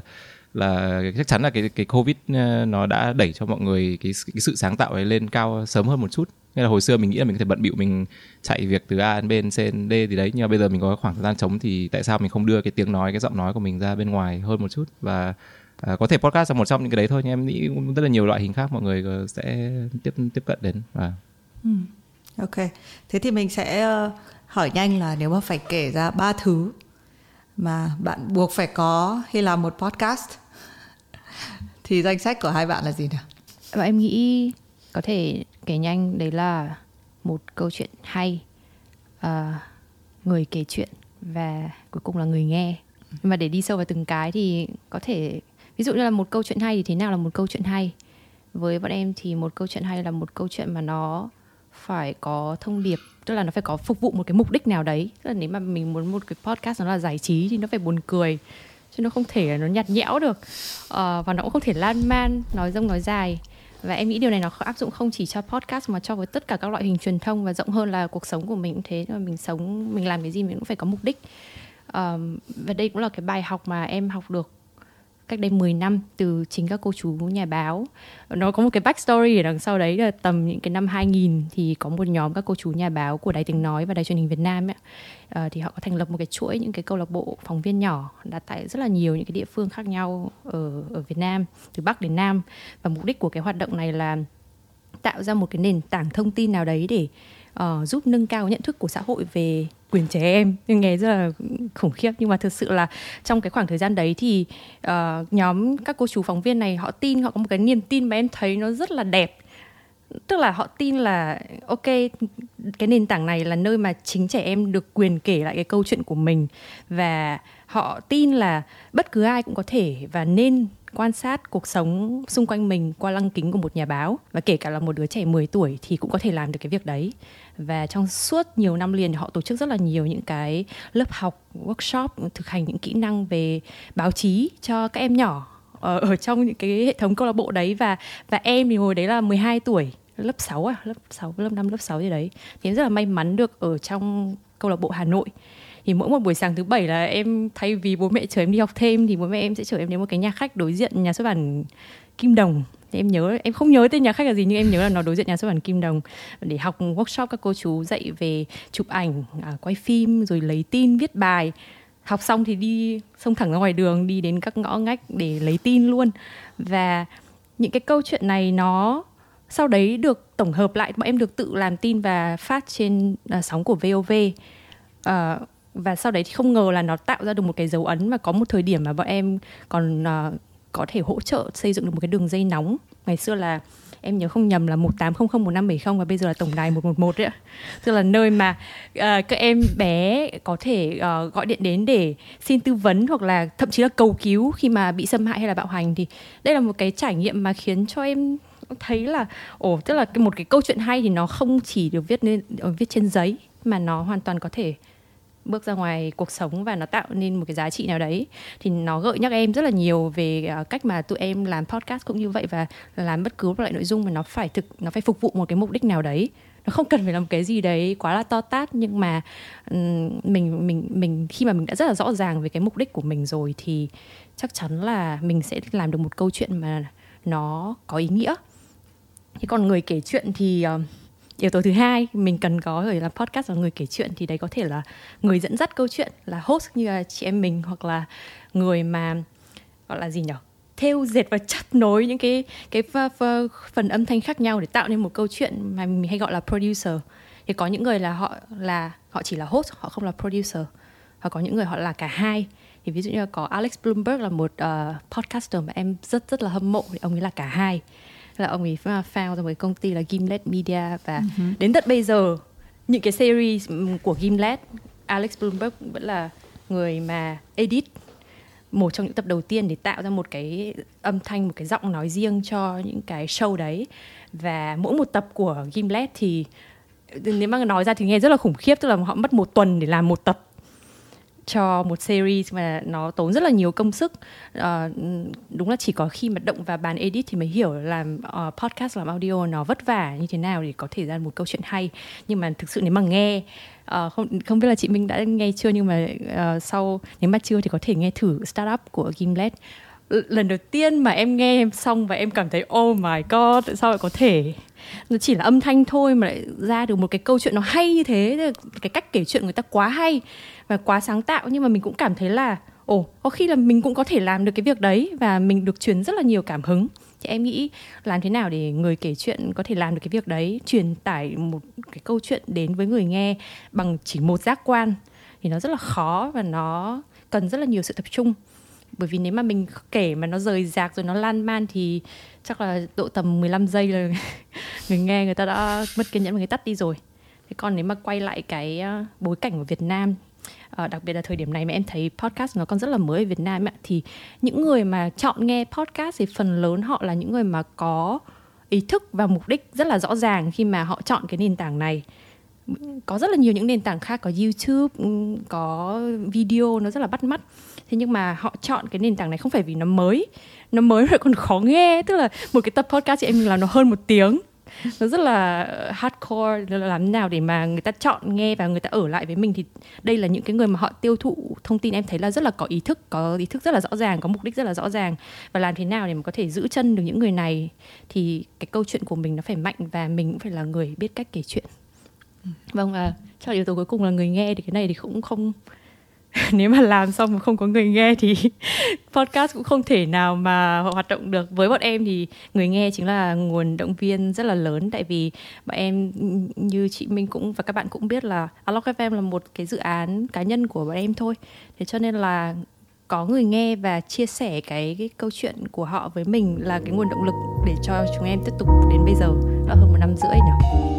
là chắc chắn là cái cái covid ờ, nó đã đẩy cho mọi người cái, cái sự sáng tạo ấy lên cao sớm hơn một chút. Nên là hồi xưa mình nghĩ là mình có thể bận bịu mình chạy việc từ A đến B đến C đến D thì đấy nhưng mà bây giờ mình có khoảng thời gian trống thì tại sao mình không đưa cái tiếng nói cái giọng nói của mình ra bên ngoài hơn một chút? Và à, có thể podcast là một trong những cái đấy thôi nhưng em nghĩ cũng rất là nhiều loại hình khác mọi người sẽ tiếp tiếp cận đến và ừ. ok thế thì mình sẽ uh, hỏi nhanh là nếu mà phải kể ra ba thứ mà bạn buộc phải có khi làm một podcast thì danh sách của hai bạn là gì nào? Và em nghĩ có thể kể nhanh đấy là một câu chuyện hay, uh, người kể chuyện và cuối cùng là người nghe. Nhưng mà để đi sâu vào từng cái thì có thể ví dụ như là một câu chuyện hay thì thế nào là một câu chuyện hay? Với bọn em thì một câu chuyện hay là một câu chuyện mà nó phải có thông điệp tức là nó phải có phục vụ một cái mục đích nào đấy. Tức là nếu mà mình muốn một cái podcast nó là giải trí thì nó phải buồn cười chứ nó không thể nó nhạt nhẽo được. Uh, và nó cũng không thể lan man nói rông nói dài. Và em nghĩ điều này nó áp dụng không chỉ cho podcast mà cho với tất cả các loại hình truyền thông và rộng hơn là cuộc sống của mình cũng thế. Mà mình sống mình làm cái gì mình cũng phải có mục đích. Um, và đây cũng là cái bài học mà em học được cách đây 10 năm từ chính các cô chú nhà báo. Nó có một cái backstory ở đằng sau đấy là tầm những cái năm 2000 thì có một nhóm các cô chú nhà báo của Đài Tiếng Nói và Đài Truyền hình Việt Nam ấy, à, thì họ có thành lập một cái chuỗi những cái câu lạc bộ phóng viên nhỏ đặt tại rất là nhiều những cái địa phương khác nhau ở ở Việt Nam từ Bắc đến Nam và mục đích của cái hoạt động này là tạo ra một cái nền tảng thông tin nào đấy để uh, giúp nâng cao nhận thức của xã hội về quyền trẻ em. Nhưng nghe rất là khủng khiếp. Nhưng mà thực sự là trong cái khoảng thời gian đấy thì uh, nhóm các cô chú phóng viên này họ tin họ có một cái niềm tin mà em thấy nó rất là đẹp. Tức là họ tin là ok cái nền tảng này là nơi mà chính trẻ em được quyền kể lại cái câu chuyện của mình. Và họ tin là bất cứ ai cũng có thể và nên quan sát cuộc sống xung quanh mình qua lăng kính của một nhà báo và kể cả là một đứa trẻ 10 tuổi thì cũng có thể làm được cái việc đấy. Và trong suốt nhiều năm liền họ tổ chức rất là nhiều những cái lớp học workshop thực hành những kỹ năng về báo chí cho các em nhỏ ở, ở trong những cái hệ thống câu lạc bộ đấy. Và và em thì hồi đấy là 12 tuổi lớp 6 à lớp 6 lớp 5 lớp 6 gì đấy. Thì em rất là may mắn được ở trong câu lạc bộ Hà Nội thì mỗi một buổi sáng thứ bảy là em thay vì bố mẹ chở em đi học thêm thì bố mẹ em sẽ chở em đến một cái nhà khách đối diện nhà xuất bản Kim Đồng. Thì em nhớ em không nhớ tên nhà khách là gì nhưng em nhớ là nó đối diện nhà xuất bản Kim Đồng. Để học workshop các cô chú dạy về chụp ảnh, à, quay phim rồi lấy tin viết bài. Học xong thì đi xông thẳng ra ngoài đường đi đến các ngõ ngách để lấy tin luôn. Và những cái câu chuyện này nó sau đấy được tổng hợp lại bọn em được tự làm tin và phát trên uh, sóng của VOV uh, và sau đấy thì không ngờ là nó tạo ra được một cái dấu ấn và có một thời điểm mà bọn em còn uh, có thể hỗ trợ xây dựng được một cái đường dây nóng ngày xưa là em nhớ không nhầm là 18001570 và bây giờ là tổng đài 111 đấy ạ. Tức là nơi mà uh, các em bé có thể uh, gọi điện đến để xin tư vấn hoặc là thậm chí là cầu cứu khi mà bị xâm hại hay là bạo hành thì đây là một cái trải nghiệm mà khiến cho em thấy là ồ tức là một cái câu chuyện hay thì nó không chỉ được viết nên viết trên giấy mà nó hoàn toàn có thể bước ra ngoài cuộc sống và nó tạo nên một cái giá trị nào đấy thì nó gợi nhắc em rất là nhiều về à, cách mà tụi em làm podcast cũng như vậy và làm bất cứ một loại nội dung mà nó phải thực nó phải phục vụ một cái mục đích nào đấy. Nó không cần phải làm cái gì đấy quá là to tát nhưng mà mình mình mình khi mà mình đã rất là rõ ràng về cái mục đích của mình rồi thì chắc chắn là mình sẽ làm được một câu chuyện mà nó có ý nghĩa. Thế còn người kể chuyện thì uh, yếu tố thứ hai mình cần có ở làm podcast là người kể chuyện thì đấy có thể là người dẫn dắt câu chuyện là host như là chị em mình hoặc là người mà gọi là gì nhỉ theo dệt và chắt nối những cái cái phần âm thanh khác nhau để tạo nên một câu chuyện mà mình hay gọi là producer. Thì có những người là họ là họ chỉ là host họ không là producer. Và có những người họ là cả hai. Thì ví dụ như là có Alex Bloomberg là một uh, podcaster mà em rất rất là hâm mộ thì ông ấy là cả hai là ông ấy found ra một công ty là Gimlet Media và uh-huh. đến tận bây giờ những cái series của Gimlet Alex Bloomberg vẫn là người mà edit một trong những tập đầu tiên để tạo ra một cái âm thanh một cái giọng nói riêng cho những cái show đấy và mỗi một tập của Gimlet thì nếu mà nói ra thì nghe rất là khủng khiếp tức là họ mất một tuần để làm một tập cho một series mà nó tốn rất là nhiều công sức. Uh, đúng là chỉ có khi mà động vào bàn edit thì mới hiểu làm uh, ờ, podcast làm audio nó vất vả như thế nào để có thể ra một câu chuyện hay. Nhưng mà thực sự nếu mà nghe uh, không không biết là chị Minh đã nghe chưa nhưng mà uh, sau nếu mà chưa thì có thể nghe thử startup của Gimlet lần đầu tiên mà em nghe em xong và em cảm thấy oh my god, tại sao lại có thể? Nó chỉ là âm thanh thôi mà lại ra được một cái câu chuyện nó hay như thế cái cách kể chuyện người ta quá hay và quá sáng tạo. Nhưng mà mình cũng cảm thấy là, ồ, có khi là mình cũng có thể làm được cái việc đấy và mình được truyền rất là nhiều cảm hứng. Thì em nghĩ làm thế nào để người kể chuyện có thể làm được cái việc đấy, truyền tải một cái câu chuyện đến với người nghe bằng chỉ một giác quan thì nó rất là khó và nó cần rất là nhiều sự tập trung bởi vì nếu mà mình kể mà nó rời rạc rồi nó lan man thì chắc là độ tầm 15 giây là [laughs] người nghe người ta đã mất kiên nhẫn và người tắt đi rồi. Thế còn nếu mà quay lại cái ờ, bối cảnh của Việt Nam À, đặc biệt là thời điểm này mà em thấy podcast nó còn rất là mới ở Việt Nam ạ thì những người mà chọn nghe podcast thì phần lớn họ là những người mà có ý thức và mục đích rất là rõ ràng khi mà họ chọn cái nền tảng này. Có rất là nhiều những nền tảng khác có YouTube ừ, có video nó rất là bắt mắt thế nhưng mà họ chọn cái nền tảng này không phải vì nó mới. Nó mới rồi còn khó nghe. Tức là một cái tập podcast chị em mình làm nó hơn một tiếng. Nó rất là ờ, hardcore làm nào để mà người ta chọn nghe và người ta ở lại với mình thì đây là những cái người mà họ tiêu thụ thông tin em thấy là rất là có ý thức, có ý thức rất là rõ ràng, có mục đích rất là rõ ràng. Và làm thế nào để mà có thể giữ chân được những người này thì cái câu chuyện của mình nó phải mạnh và mình cũng phải là người biết cách kể chuyện. Vâng và cho yếu tố cuối cùng là người nghe thì cái này thì cũng không [laughs] nếu mà làm xong mà không có người nghe thì [laughs] podcast cũng không thể nào mà hoạt động được. Với bọn em thì người nghe chính là nguồn động viên rất là lớn. Tại vì bọn em như chị Minh cũng và các bạn cũng biết là Alok FM là một cái dự án cá nhân của bọn em thôi. Thế cho nên là có người nghe và chia sẻ cái, cái câu chuyện của họ với mình là cái nguồn động lực để cho chúng em tiếp tục đến bây giờ. Đã hơn một năm rưỡi nhỉ?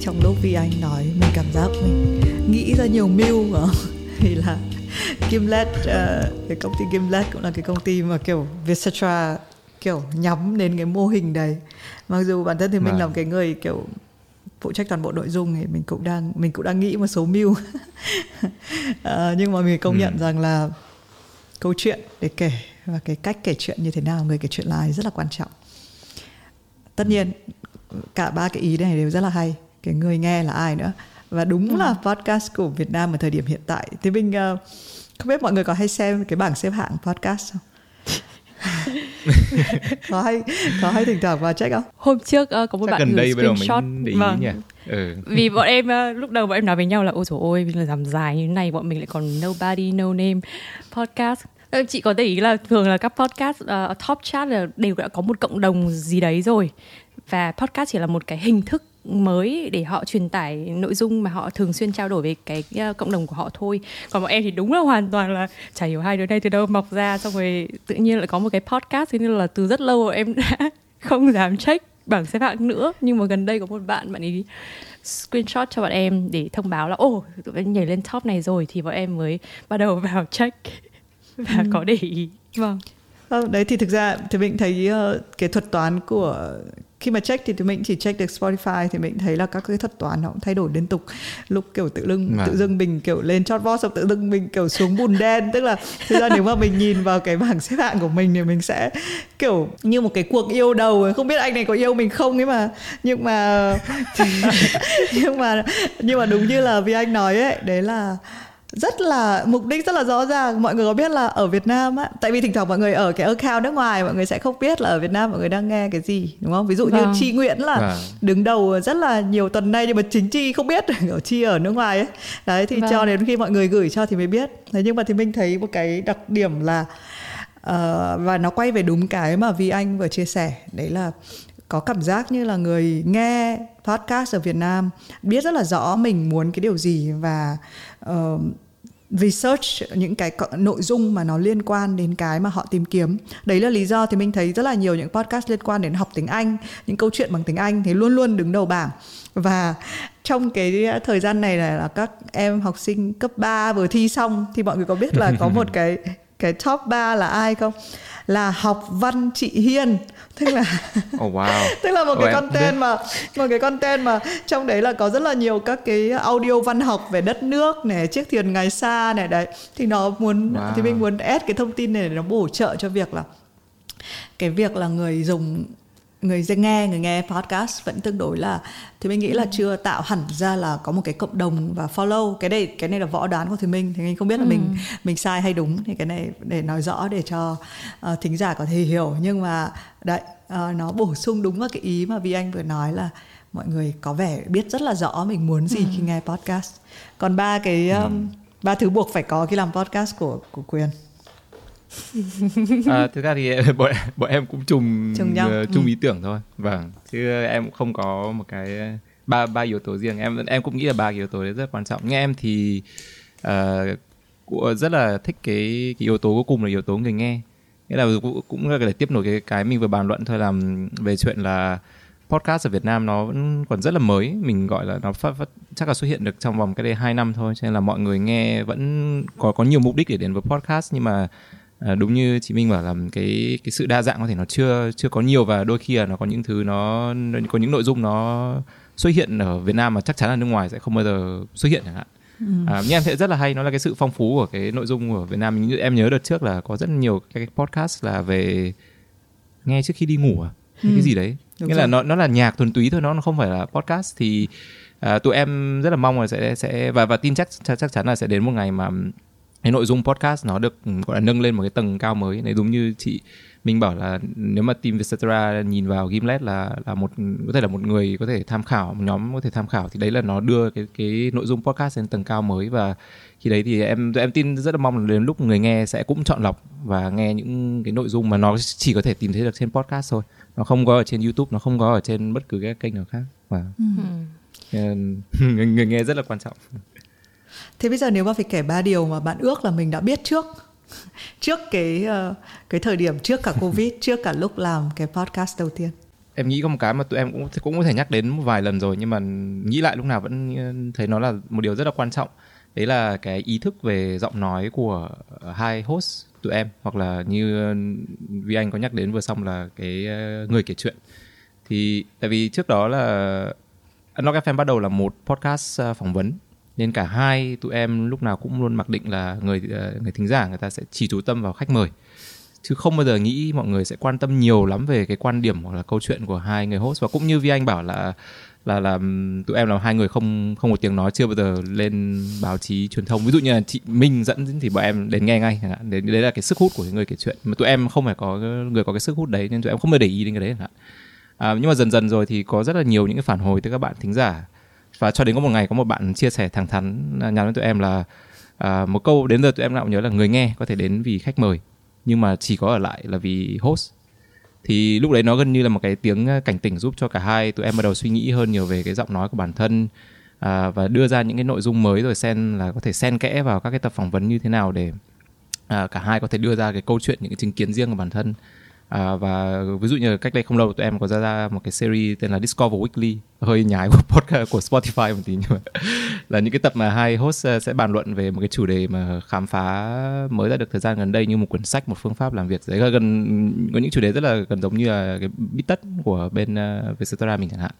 Trong lúc Vi Anh nói mình cảm giác mình nghĩ ra nhiều mưu [laughs] thì là Gimlet uh, cái công ty Gimlet cũng là cái công ty mà kiểu Vietcetera kiểu nhắm đến cái mô hình đấy. Mặc dù bản thân thì mình à. làm cái người kiểu phụ trách toàn bộ nội dung thì mình cũng đang mình cũng đang nghĩ một số mưu. Uh, [laughs] nhưng mà mình công ừ. nhận rằng là câu chuyện để kể và cái cách kể chuyện như thế nào người kể chuyện là rất là quan trọng. Tất nhiên cả ba cái ý này đều rất là hay cái người nghe là ai nữa. Và đúng ừ. là podcast của Việt Nam ở thời điểm hiện tại. Thì mình uh, không biết mọi người có hay xem cái bảng xếp hạng podcast không? [laughs] Có hay có hay thỉnh thoảng vào check không? Hôm trước uh, có một Chắc bạn gần gửi đây screenshot. mình vâng. nhỉ ừ. vì bọn em uh, lúc đầu bọn em nói với nhau là ôi trời ôi mình là làm dài như thế này bọn mình lại còn nobody no name podcast. Chị có để ý là thường là các podcast uh, top chat là đều đã có một cộng đồng gì đấy rồi. Và podcast chỉ là một cái hình thức mới để họ truyền tải nội dung mà họ thường xuyên trao đổi về cái uh, cộng đồng của họ thôi. Còn bọn em thì đúng là hoàn toàn là chả hiểu hai đứa này từ đâu mọc ra xong rồi tự nhiên lại có một cái podcast thế nên là từ rất lâu em đã [laughs] không dám check bảng xếp hạng nữa. Nhưng mà gần đây có một bạn bạn ấy screenshot cho bọn em để thông báo là ồ tụi em nhảy lên top này rồi. Thì bọn em mới bắt đầu vào check và ừ. có để ý. Vâng Vâng, đấy thì thực ra thì mình thấy uh, cái thuật toán của khi mà check thì thì mình chỉ check được Spotify thì mình thấy là các cái thuật toán nó cũng thay đổi liên tục. Lúc kiểu tự dưng à. tự dưng mình kiểu lên chót vót xong tự dưng mình kiểu xuống bùn đen. Tức là thực ra nếu mà mình nhìn vào cái bảng xếp hạng của mình thì mình sẽ kiểu như một cái cuộc yêu đầu. Không biết anh này có yêu mình không ấy mà. Nhưng mà [laughs] nhưng mà nhưng mà đúng như là vì anh nói ấy đấy là rất là mục đích rất là rõ ràng mọi người có biết là ở Việt Nam á tại vì thỉnh thoảng mọi người ở cái account nước ngoài mọi người sẽ không biết là ở Việt Nam mọi người đang nghe cái gì đúng không ví dụ vâng. như Chi Nguyễn là vâng. đứng đầu rất là nhiều tuần nay nhưng mà chính Chi không biết [laughs] ở Chi ở nước ngoài ấy đấy thì vâng. cho đến khi mọi người gửi cho thì mới biết thế nhưng mà thì mình thấy một cái đặc điểm là uh, và nó quay về đúng cái mà Vi Anh vừa chia sẻ đấy là có cảm giác như là người nghe podcast ở Việt Nam biết rất là rõ mình muốn cái điều gì và uh, research những cái nội dung mà nó liên quan đến cái mà họ tìm kiếm. Đấy là lý do thì mình thấy rất là nhiều những podcast liên quan đến học tiếng Anh những câu chuyện bằng tiếng Anh thì luôn luôn đứng đầu bảng. Và trong cái thời gian này là, là các em học sinh cấp 3 vừa thi xong thì mọi người có biết là có một [laughs] cái cái top 3 là ai không là học văn chị Hiên tức là oh, wow. [laughs] tức là một cái content mà một cái content mà trong đấy là có rất là nhiều các cái audio văn học về đất nước này chiếc thuyền ngày xa này đấy thì nó muốn wow. thì mình muốn add cái thông tin này để nó bổ trợ cho việc là cái việc là người dùng người nghe người nghe podcast vẫn tương đối là thì mình nghĩ là ừ. chưa tạo hẳn ra là có một cái cộng đồng và follow cái này cái này là võ đoán của thì mình thì mình không biết là ừ. mình mình sai hay đúng thì cái này để nói rõ để cho uh, thính giả có thể hiểu nhưng mà đấy uh, nó bổ sung đúng vào cái ý mà vì anh vừa nói là mọi người có vẻ biết rất là rõ mình muốn gì ừ. khi nghe podcast còn ba cái um, ba thứ buộc phải có khi làm podcast của của quyền à, thực ra thì [laughs] bọn bọn em cũng trùng trùng, uh, trùng ừ. ý tưởng thôi. Vâng chứ em cũng không có một cái ba ba yếu tố riêng. Em em cũng nghĩ là ba yếu tố đấy rất quan trọng. Nhưng em thì uh, rất là thích cái, cái yếu tố cuối cùng là yếu tố người nghe. Nghĩa là cũng, cũng là để tiếp nối cái cái mình vừa bàn luận thôi làm về chuyện là podcast ở Việt Nam nó vẫn còn rất là mới. Mình gọi là nó phát, phát chắc là xuất hiện được trong vòng cái đây hai năm thôi. Cho nên là mọi người nghe vẫn có có nhiều mục đích để đến với podcast. Nhưng mà à, đúng như chị Minh bảo là cái cái sự đa dạng có thể nó chưa chưa có nhiều và đôi khi là nó có những thứ nó có những nội dung nó xuất hiện ở Việt Nam mà chắc chắn là nước ngoài sẽ không bao giờ xuất hiện chẳng hạn Ừ. À, nhưng em thấy rất là hay nó là cái sự phong phú của cái nội dung của Việt Nam như em nhớ đợt trước là có rất nhiều cái podcast là về nghe trước khi đi ngủ à ừ. cái gì đấy Đúng nghĩa rồi. là nó nó là nhạc thuần túy thôi nó không phải là podcast thì à, tụi em rất là mong là sẽ sẽ và và tin chắc chắc chắn là sẽ đến một ngày mà cái nội dung podcast nó được ừ, gọi là nâng lên một cái tầng cao mới. Này đúng như chị mình bảo là nếu mà team Vietcetera nhìn vào Gimlet là là một có thể là một người có thể tham khảo một nhóm có thể tham khảo thì đấy là nó đưa cái cái nội dung podcast lên tầng cao mới. Và khi đấy thì em em tin rất là mong là đến lúc người nghe sẽ cũng chọn lọc và nghe những cái nội dung mà nó chỉ có thể tìm thấy được trên podcast thôi. Nó không có ở trên YouTube nó không có ở trên bất cứ cái kênh nào khác. Và ừ. người, người nghe rất là quan trọng thế bây giờ nếu mà phải kể ba điều mà bạn ước là mình đã biết trước [laughs] trước cái uh, cái thời điểm trước cả covid [laughs] trước cả lúc làm cái podcast đầu tiên? Em nghĩ có một cái mà tụi em cũng cũng có thể nhắc đến một vài lần rồi nhưng mà nghĩ lại lúc nào vẫn thấy nó là một điều rất là quan trọng. Đấy là cái ý thức về giọng nói của hai host tụi em hoặc là như vì anh có nhắc đến vừa xong là cái ờ, người kể chuyện. Thì tại vì trước đó là Unlock FM bắt đầu là một podcast ờ, phỏng vấn nên cả hai tụi em lúc nào cũng luôn mặc định là người ờ, người thính giả người ta sẽ chỉ chú tâm vào khách mời. Chứ không bao giờ nghĩ mọi người sẽ quan tâm nhiều lắm về cái quan điểm hoặc là câu chuyện của hai người host. Và cũng như vi anh bảo là là là tụi em là hai người không không một tiếng nói chưa bao giờ lên báo chí truyền thông. Ví dụ như là chị Minh dẫn thì bọn em đến nghe ngay đấy, đấy là cái sức hút của người kể chuyện. Mà tụi em không phải có người có cái sức hút đấy nên tụi em không bao giờ để ý đến cái đấy à, nhưng mà dần dần rồi thì có rất là nhiều những cái phản hồi từ các bạn thính giả và cho đến có một ngày có một bạn chia sẻ thẳng thắn à, nhắn với tụi em là à, một câu đến giờ tụi em nào nhớ là người nghe có thể đến vì khách mời nhưng mà chỉ có ở lại là vì host. Thì lúc đấy nó gần như là một cái tiếng à, cảnh tỉnh giúp cho cả hai tụi em bắt đầu suy nghĩ hơn nhiều về cái giọng nói của bản thân à, và đưa ra những cái nội dung mới rồi xen là có thể xen kẽ vào các cái tập phỏng vấn như thế nào để à, cả hai có thể đưa ra cái câu chuyện những cái chứng kiến riêng của bản thân à, và ví dụ như cách đây không lâu tụi em có ra ra một cái series tên là Discover Weekly. Hơi nhái của [laughs] podcast của Spotify một tí nhưng mà là những cái tập mà hai host ờ, sẽ bàn luận về một cái chủ đề mà khám phá mới ra được thời gian gần đây như một quyển sách một phương pháp làm việc. Đấy gần có những chủ đề rất là gần giống như là cái bít tất của bên uh, Vietcetera mình chẳng hạn.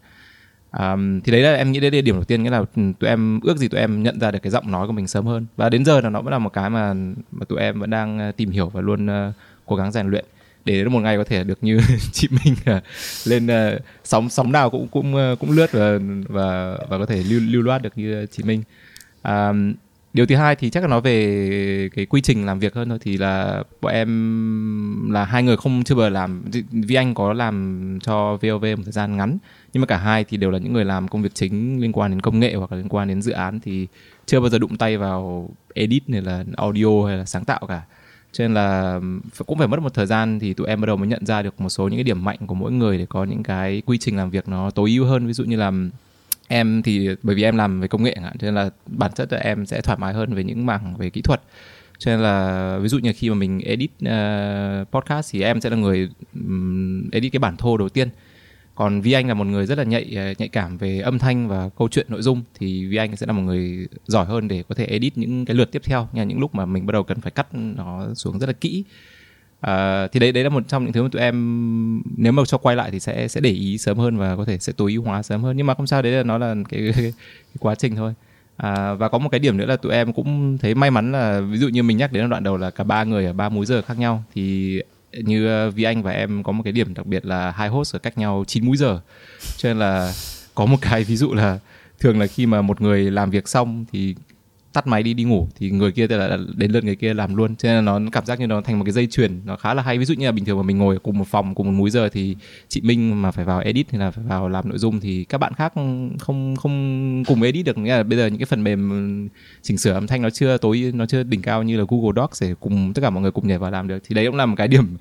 Um, thì đấy là em nghĩ đấy là điểm đầu tiên nghĩa là tụi em ước gì tụi em nhận ra được cái giọng nói của mình sớm hơn. Và đến giờ là nó vẫn là một cái mà mà tụi em vẫn đang ờ, tìm hiểu và luôn uh, cố gắng rèn luyện để đến một ngày có thể được như [laughs] chị Minh à, lên à, sóng sóng nào cũng cũng à, cũng lướt và và và có thể lưu lưu loát được như chị Minh. À, điều thứ hai thì chắc là nói về cái quy trình làm việc hơn thôi thì là bọn em là hai người không chưa bao giờ làm vì anh có làm cho VOV một thời gian ngắn nhưng mà cả hai thì đều là những người làm công việc chính liên quan đến công nghệ hoặc là liên quan đến dự án thì chưa bao giờ đụng tay vào edit này là audio hay là sáng tạo cả cho nên là cũng phải mất một thời gian thì tụi em bắt đầu mới nhận ra được một số những cái điểm mạnh của mỗi người để có những cái quy trình làm việc nó tối ưu hơn. Ví dụ như là em thì bởi vì em làm về công nghệ cho nên là bản chất là em sẽ thoải mái hơn về những mảng về kỹ thuật. Cho nên là ví dụ như khi mà mình edit uh, podcast thì em sẽ là người um, edit cái bản thô đầu tiên còn Vi Anh là một người rất là nhạy à, nhạy cảm về âm thanh và câu chuyện nội dung thì Vi Anh sẽ là một người giỏi hơn để có thể edit những cái lượt tiếp theo. Nha những lúc mà mình bắt đầu cần phải cắt nó xuống rất là kỹ. À, thì đấy đấy là một trong những thứ mà tụi em nếu mà cho quay lại thì sẽ sẽ để ý sớm hơn và có thể sẽ tối ưu hóa sớm hơn. Nhưng mà không sao đấy là nó là cái, [laughs] cái, cái quá trình thôi. À, và có một cái điểm nữa là tụi em cũng thấy may mắn là ví dụ như mình nhắc đến đoạn đầu là cả ba người ở ba múi giờ khác nhau thì như ờ, vì Anh và em có một cái điểm đặc biệt là hai host ở cách nhau 9 múi giờ. Cho nên là có một cái ví dụ là thường là khi mà một người làm việc xong thì tắt máy đi đi ngủ thì người kia là đến lượt người kia làm luôn. Cho nên là nó cảm giác như nó thành một cái dây chuyền nó khá là hay. Ví dụ như là bình thường mà mình ngồi cùng một phòng cùng một múi giờ thì chị Minh mà phải vào edit thì là phải vào làm nội dung thì các bạn khác không không cùng edit được. Nghĩa là bây giờ những cái phần mềm chỉnh sửa âm thanh nó chưa tối nó chưa đỉnh cao như là Google Docs để cùng tất cả mọi người cùng nhảy vào làm được. Thì đấy cũng là một cái điểm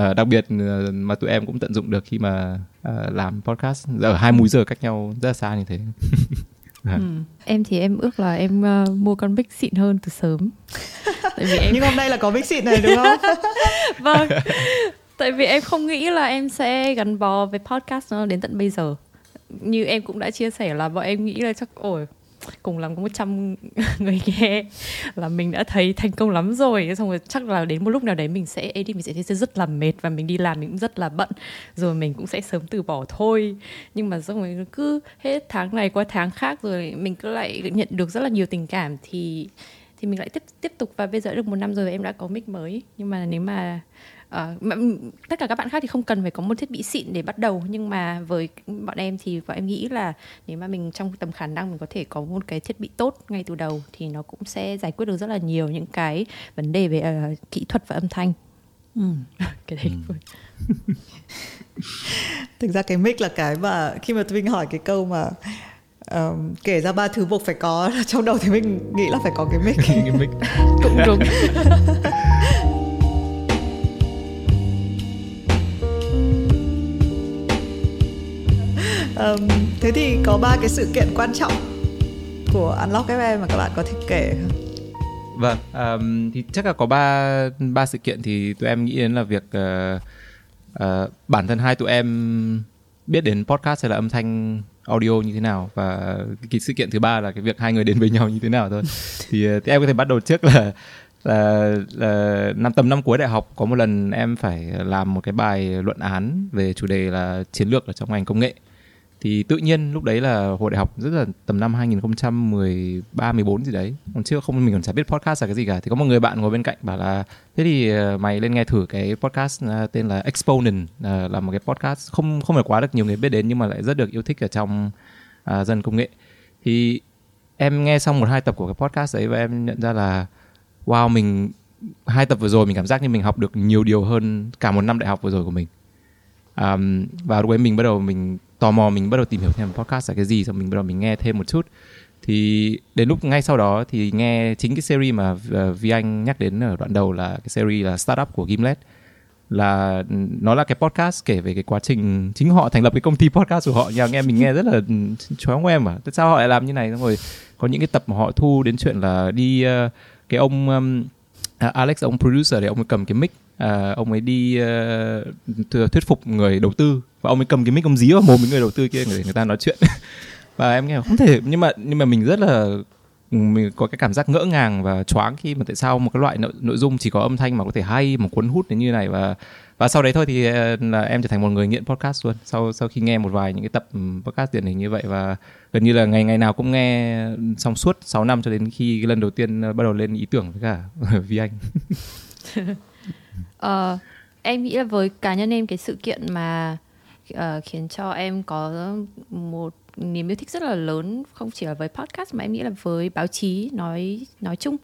uh, đặc biệt uh, mà tụi em cũng tận dụng được khi mà uh, làm podcast. Ở hai múi giờ cách nhau rất là xa như thế. [laughs] ừ. em thì em ước là em uh, mua con bích xịn hơn từ sớm. [laughs] Tại vì em nhưng hôm nay là có bích xịn này đúng không? [laughs] Vâng. Tại vì em không nghĩ là em sẽ gắn bó với podcast nó đến tận bây giờ. Như em cũng đã chia sẻ là bọn em nghĩ là chắc ổi cùng lắm có 100 [laughs] người nghe là mình đã thấy thành công lắm rồi. Xong rồi chắc là đến một lúc nào đấy mình sẽ edit mình sẽ thấy rất là mệt và mình đi làm mình cũng rất là bận. Rồi mình cũng sẽ sớm từ bỏ thôi. Nhưng mà xong rồi cứ hết tháng này qua tháng khác rồi mình cứ lại nhận được rất là nhiều tình cảm thì thì mình lại tiếp tiếp tục và bây giờ được một năm rồi và em đã có mic mới. Nhưng mà nếu mà uh, tất cả các bạn khác thì không cần phải có một thiết bị xịn để bắt đầu nhưng mà với bọn em thì bọn em nghĩ là nếu mà mình trong tầm khả năng mình có thể có một cái thiết bị tốt ngay từ đầu thì nó cũng sẽ giải quyết được rất là nhiều những cái vấn đề về uh, kỹ thuật và âm thanh ừ. [laughs] cái đấy ừ. [laughs] thực ra cái mic là cái mà khi mà mình hỏi cái câu mà um, kể ra ba thứ buộc phải có [laughs] trong đầu thì mình nghĩ là phải có cái mic, cái mic. cũng đúng um, thế thì có ba cái sự kiện quan trọng của Unlock FM mà các bạn có thể kể không? Vâng, um, thì chắc là có ba ba sự kiện thì tụi em nghĩ đến là việc uh, uh, bản thân hai tụi em biết đến podcast hay là âm thanh audio như thế nào. Và cái sự kiện thứ ba là cái việc hai người đến với nhau như thế nào thôi. [laughs] Thì, uh, thì em có thể bắt đầu trước là là, là năm tầm năm cuối đại học có một lần em phải làm một cái bài luận án về chủ đề là chiến lược ở trong ngành công nghệ thì tự nhiên lúc đấy là hồi đại học rất là tầm năm 2013 14 gì đấy. Còn chưa không mình còn chả biết podcast là cái gì cả. Thì có một người bạn ngồi bên cạnh bảo là thế thì ờ, mày lên nghe thử cái podcast ờ, tên là Exponent ờ, là một cái podcast không không phải quá được nhiều người biết đến nhưng mà lại rất được yêu thích ở trong uh, dân công nghệ. Thì em nghe xong một hai tập của cái podcast đấy và em nhận ra là wow mình hai tập vừa rồi mình cảm giác như mình học được nhiều điều hơn cả một năm đại học vừa rồi của mình. Um, và lúc ấy mình bắt đầu mình tò mò mình bắt đầu tìm hiểu thêm podcast là cái gì xong mình bắt đầu mình nghe thêm một chút. Thì đến lúc ngay sau đó thì nghe chính cái series mà ờ, Vi Anh nhắc đến ở đoạn đầu là cái series là startup của Gimlet. Là nó là cái podcast kể về cái quá trình chính họ thành lập cái công ty podcast của họ. Nhà nghe mình nghe rất là choáng em mà. Tại sao họ lại làm như này? Xong rồi có những cái tập mà họ thu đến chuyện là đi uh, cái ông um, Alex ông producer để ông cầm cái mic uh, ông ấy đi uh, thuyết phục người đầu tư. Và ông ấy cầm cái mic ông dí vào mồm người đầu tư kia để người ta nói chuyện. [laughs] Và em nghe không thể nhưng mà nhưng mà mình rất là mình có cái cảm giác ngỡ ngàng và choáng khi mà tại sao một cái loại nội, nội dung chỉ có âm thanh mà có thể hay một cuốn hút đến như này. Và và sau đấy thôi thì ờ, là em trở thành một người nghiện podcast luôn. Sau sau khi nghe một vài những cái tập ừ, podcast điển hình như vậy và gần như là ngày ngày nào cũng nghe xong suốt 6 năm cho đến khi lần đầu tiên bắt đầu lên ý tưởng với cả [laughs] Vi Anh. [laughs] uh, em nghĩ là với cá nhân em cái sự kiện mà uh, khiến cho em có một niềm yêu thích rất là lớn không chỉ là với podcast mà em nghĩ là với báo chí nói nói chung.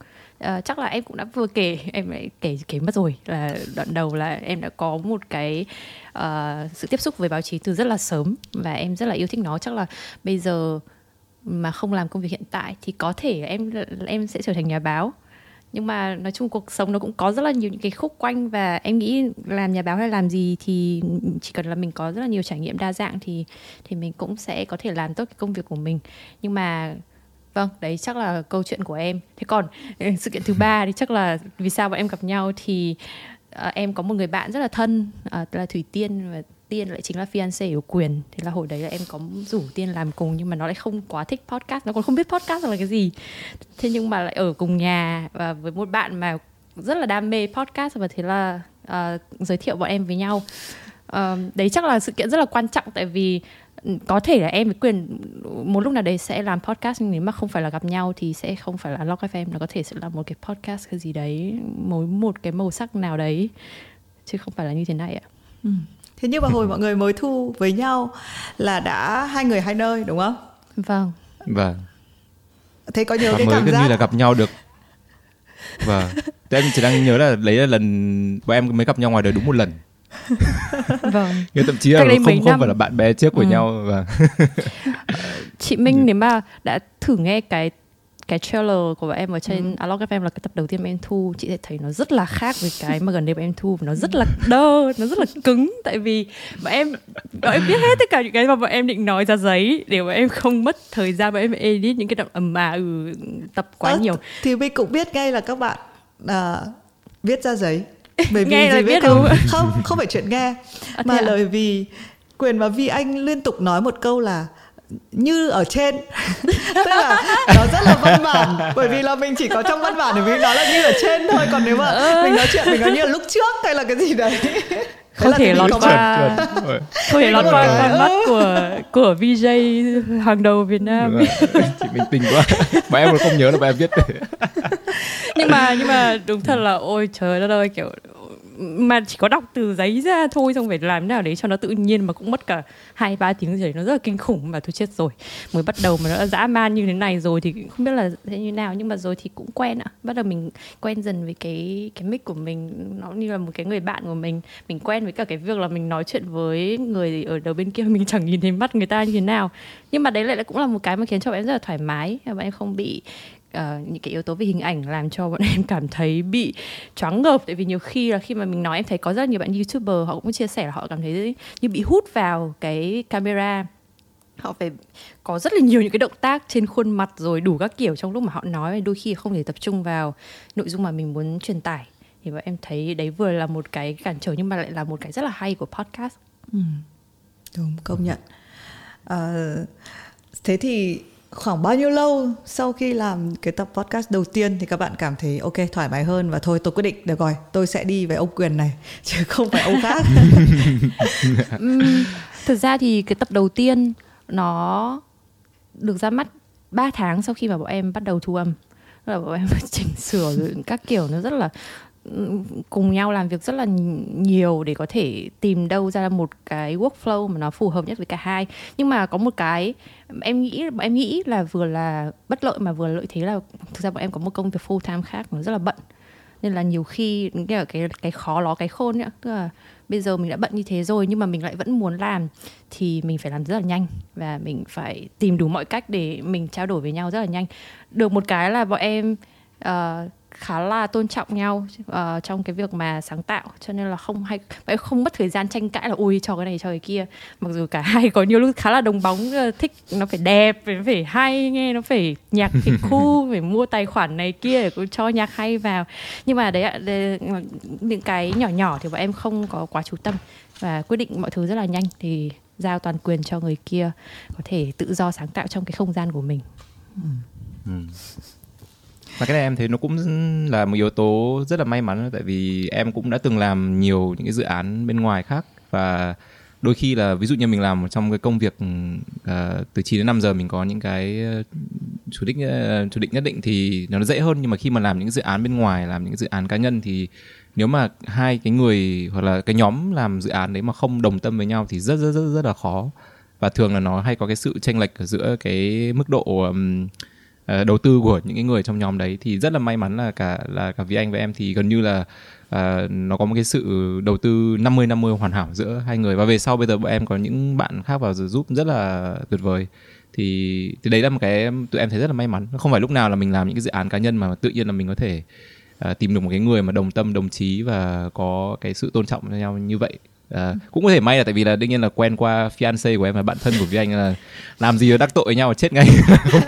Uh, chắc là em cũng đã vừa kể [laughs] em lại kể kể mất rồi. Là đoạn đầu là em đã có một cái uh, sự tiếp xúc với báo chí từ rất là sớm và em rất là yêu thích nó. Chắc là bây giờ mà không làm công việc hiện tại thì có thể em em sẽ trở thành nhà báo nhưng mà nói chung cuộc sống nó cũng có rất là nhiều những cái khúc quanh và em nghĩ làm nhà báo hay làm gì thì chỉ cần là mình có rất là nhiều trải nghiệm đa dạng thì thì mình cũng sẽ có thể làm tốt cái công việc của mình. Nhưng mà vâng đấy chắc là câu chuyện của em. Thế còn sự kiện thứ ba [laughs] thì chắc là vì sao bọn em gặp nhau thì uh, em có một người bạn rất là thân uh, là thủy tiên và tiên lại chính là fiancé của quyền thế là hồi đấy là em có rủ tiên làm cùng nhưng mà nó lại không quá thích podcast nó còn không biết podcast là cái gì thế nhưng mà lại ở cùng nhà và với một bạn mà rất là đam mê podcast và thế là uh, giới thiệu bọn em với nhau uh, đấy chắc là sự kiện rất là quan trọng tại vì ừ, có thể là em với quyền một lúc nào đấy sẽ làm podcast nhưng nếu mà không phải là gặp nhau thì sẽ không phải là Log FM nó có thể sẽ là một cái podcast cái gì đấy mỗi một cái màu sắc nào đấy chứ không phải là như thế này ạ. Ừ. Thế nhưng mà hồi mọi người mới thu với nhau là đã hai người hai nơi đúng không? Vâng. Vâng. Thế có nhớ Và cái mới cảm giác như là gặp nhau được. Vâng. Thế em chỉ đang nhớ là lấy là lần bọn em mới gặp nhau ngoài đời đúng một lần. [laughs] vâng. Nhưng thậm chí là không không phải là bạn bè trước của ừ. nhau vâng. [laughs] chị Minh nếu mà đã thử nghe cái cái trailer của bọn em ở trên ừ. Alog FM là cái tập đầu tiên mà em thu chị sẽ thấy nó rất là khác với cái mà gần đây bọn em thu nó rất là đơ nó rất là cứng tại vì bọn em bọn em biết hết tất cả những cái mà bọn em định nói ra giấy để bọn em không mất thời gian bọn em edit những cái đoạn ầm à ừ, tập quá à, nhiều thì mình cũng biết ngay là các bạn uh, viết ra giấy bởi [laughs] vì nghe gì là biết không? không không phải chuyện nghe à, mà à? lời vì quyền và vi anh liên tục nói một câu là như ở trên. [laughs] Tức là nó rất là văn bản bởi vì là mình chỉ có trong văn bản thì mình nói là như ở trên thôi. Còn nếu mà ừ. mình nói chuyện mình nói như là lúc trước hay là cái gì đấy. [laughs] [laughs] Không thể lọt qua không thể lọt qua con mắt của của VJ hàng đầu Việt Nam. Chị bình tĩnh quá. Mà em còn không nhớ là bà em viết. Nhưng mà nhưng mà đúng thật là ôi trời đất ơi kiểu mà chỉ có đọc từ giấy ra thôi, xong phải làm nào đấy cho nó tự nhiên mà cũng mất cả hai, ba tiếng rồi nó rất là kinh khủng mà tôi chết rồi. Mới bắt đầu mà nó đã dã man như thế này rồi thì không biết là thế như nào, nhưng mà rồi thì cũng quen ạ. Bắt đầu mình quen dần với cái cái mic của mình, nó như là một cái người bạn của mình. Mình quen với cả cái việc là mình nói chuyện với người ở đầu bên kia, [laughs] mình chẳng nhìn thấy mắt người ta như thế nào. Nhưng mà đấy lại cũng là một cái mà khiến cho em rất là thoải mái, và em không bị uh, những cái yếu tố về hình ảnh làm cho bọn [laughs] em cảm thấy bị choáng ngợp. Tại vì nhiều khi là khi mà mình nói em thấy có rất nhiều bạn youtuber họ cũng chia sẻ là họ cảm thấy như bị hút vào cái camera. Họ phải có rất là nhiều những cái động tác trên khuôn mặt rồi đủ các kiểu trong lúc mà họ nói. Đôi khi không thể tập trung vào nội dung mà mình muốn truyền tải. Thì bọn em thấy đấy vừa là một cái cản trở nhưng mà lại là một cái rất là hay của podcast. Ừ. đúng công nhận. À, thế thì khoảng bao nhiêu lâu sau khi làm cái tập podcast đầu tiên thì các bạn cảm thấy ok thoải mái hơn và thôi tôi quyết định được rồi tôi sẽ đi với ông quyền này [laughs] chứ không phải ông khác. [laughs] Um, thực ra thì cái tập đầu tiên nó được ra mắt 3 tháng sau khi mà bọn em bắt đầu thu âm. Là bọn em [laughs] chỉnh sửa rồi các kiểu nó rất là cùng nhau làm việc rất là nhiều để có thể tìm đâu ra một cái workflow mà nó phù hợp nhất với cả hai. Nhưng mà có một cái em nghĩ em nghĩ là vừa là bất lợi mà vừa lợi thế là thực ra bọn em có một công việc full time khác nó rất là bận. Nên là nhiều khi cái cái cái khó ló cái khôn nữa tức là bây giờ mình đã bận như thế rồi nhưng mà mình lại vẫn muốn làm thì mình phải làm rất là nhanh và mình phải tìm đủ mọi cách để mình trao đổi với nhau rất là nhanh. Được một cái là bọn em uh, khá là tôn trọng nhau uh, trong cái việc mà sáng tạo. Cho nên là không hay vậy không mất thời gian tranh cãi là ui cho cái này cho cái kia. Mặc dù cả [laughs] hai có nhiều lúc khá là đồng bóng uh, thích nó phải đẹp nó phải hay nghe nó phải nhạc phải khu [laughs] phải mua tài khoản này kia để cho nhạc hay vào. Nhưng mà đấy, đấy những cái nhỏ nhỏ thì bọn em không có quá chú tâm và quyết định mọi thứ rất là nhanh thì giao toàn quyền cho người kia có thể tự do sáng tạo trong cái không gian của mình. Ừ. Ừ. Và cái này em thấy nó cũng là một yếu tố rất là may mắn tại vì em cũng đã từng làm nhiều những cái dự án bên ngoài khác. Và đôi khi là ví dụ như mình làm trong cái công việc uh, từ 9 đến 5 giờ mình có những cái ờ, chủ đích uh, chủ định nhất định thì nó dễ hơn. Nhưng mà khi mà làm những dự án bên ngoài làm những dự án cá nhân thì nếu mà hai cái người hoặc là cái nhóm làm dự án đấy mà không đồng tâm với nhau thì rất rất rất rất là khó. Và thường là nó hay có cái sự tranh lệch giữa cái mức độ um, uh, đầu tư của những cái người trong nhóm đấy thì rất là may mắn là cả là cả vì anh và em thì gần như là uh, nó có một cái sự đầu tư 50 50 hoàn hảo giữa hai người. Và về sau bây giờ bọn em có những bạn khác vào giúp rất là tuyệt vời. Thì thì đấy là một cái tụi em thấy rất là may mắn. Không phải lúc nào là mình làm những cái dự án cá nhân mà tự nhiên là mình có thể uh, tìm được một cái người mà đồng tâm đồng chí và có cái sự tôn trọng cho nhau như vậy. À, cũng có thể may là tại vì là đương nhiên là quen qua fiance của em và bạn thân của vi anh là làm gì đắc tội nhau chết ngay.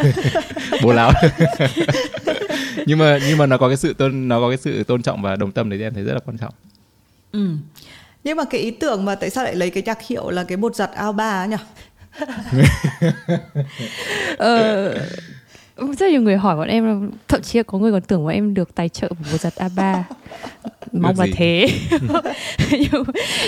[laughs] Bố láo [laughs] nhưng mà nhưng mà nó có cái sự tôn nó có cái sự tôn trọng và đồng tâm đấy em thấy rất là quan trọng. Ừ. nhưng mà cái ý tưởng mà tại sao lại lấy cái nhạc hiệu là cái bột giặt ao ba nhỉ? [laughs] Ờ, rất nhiều người hỏi bọn em thậm chí có người còn tưởng bọn em được tài trợ của bột giặt A3 mong là thế. [laughs] Nhưng,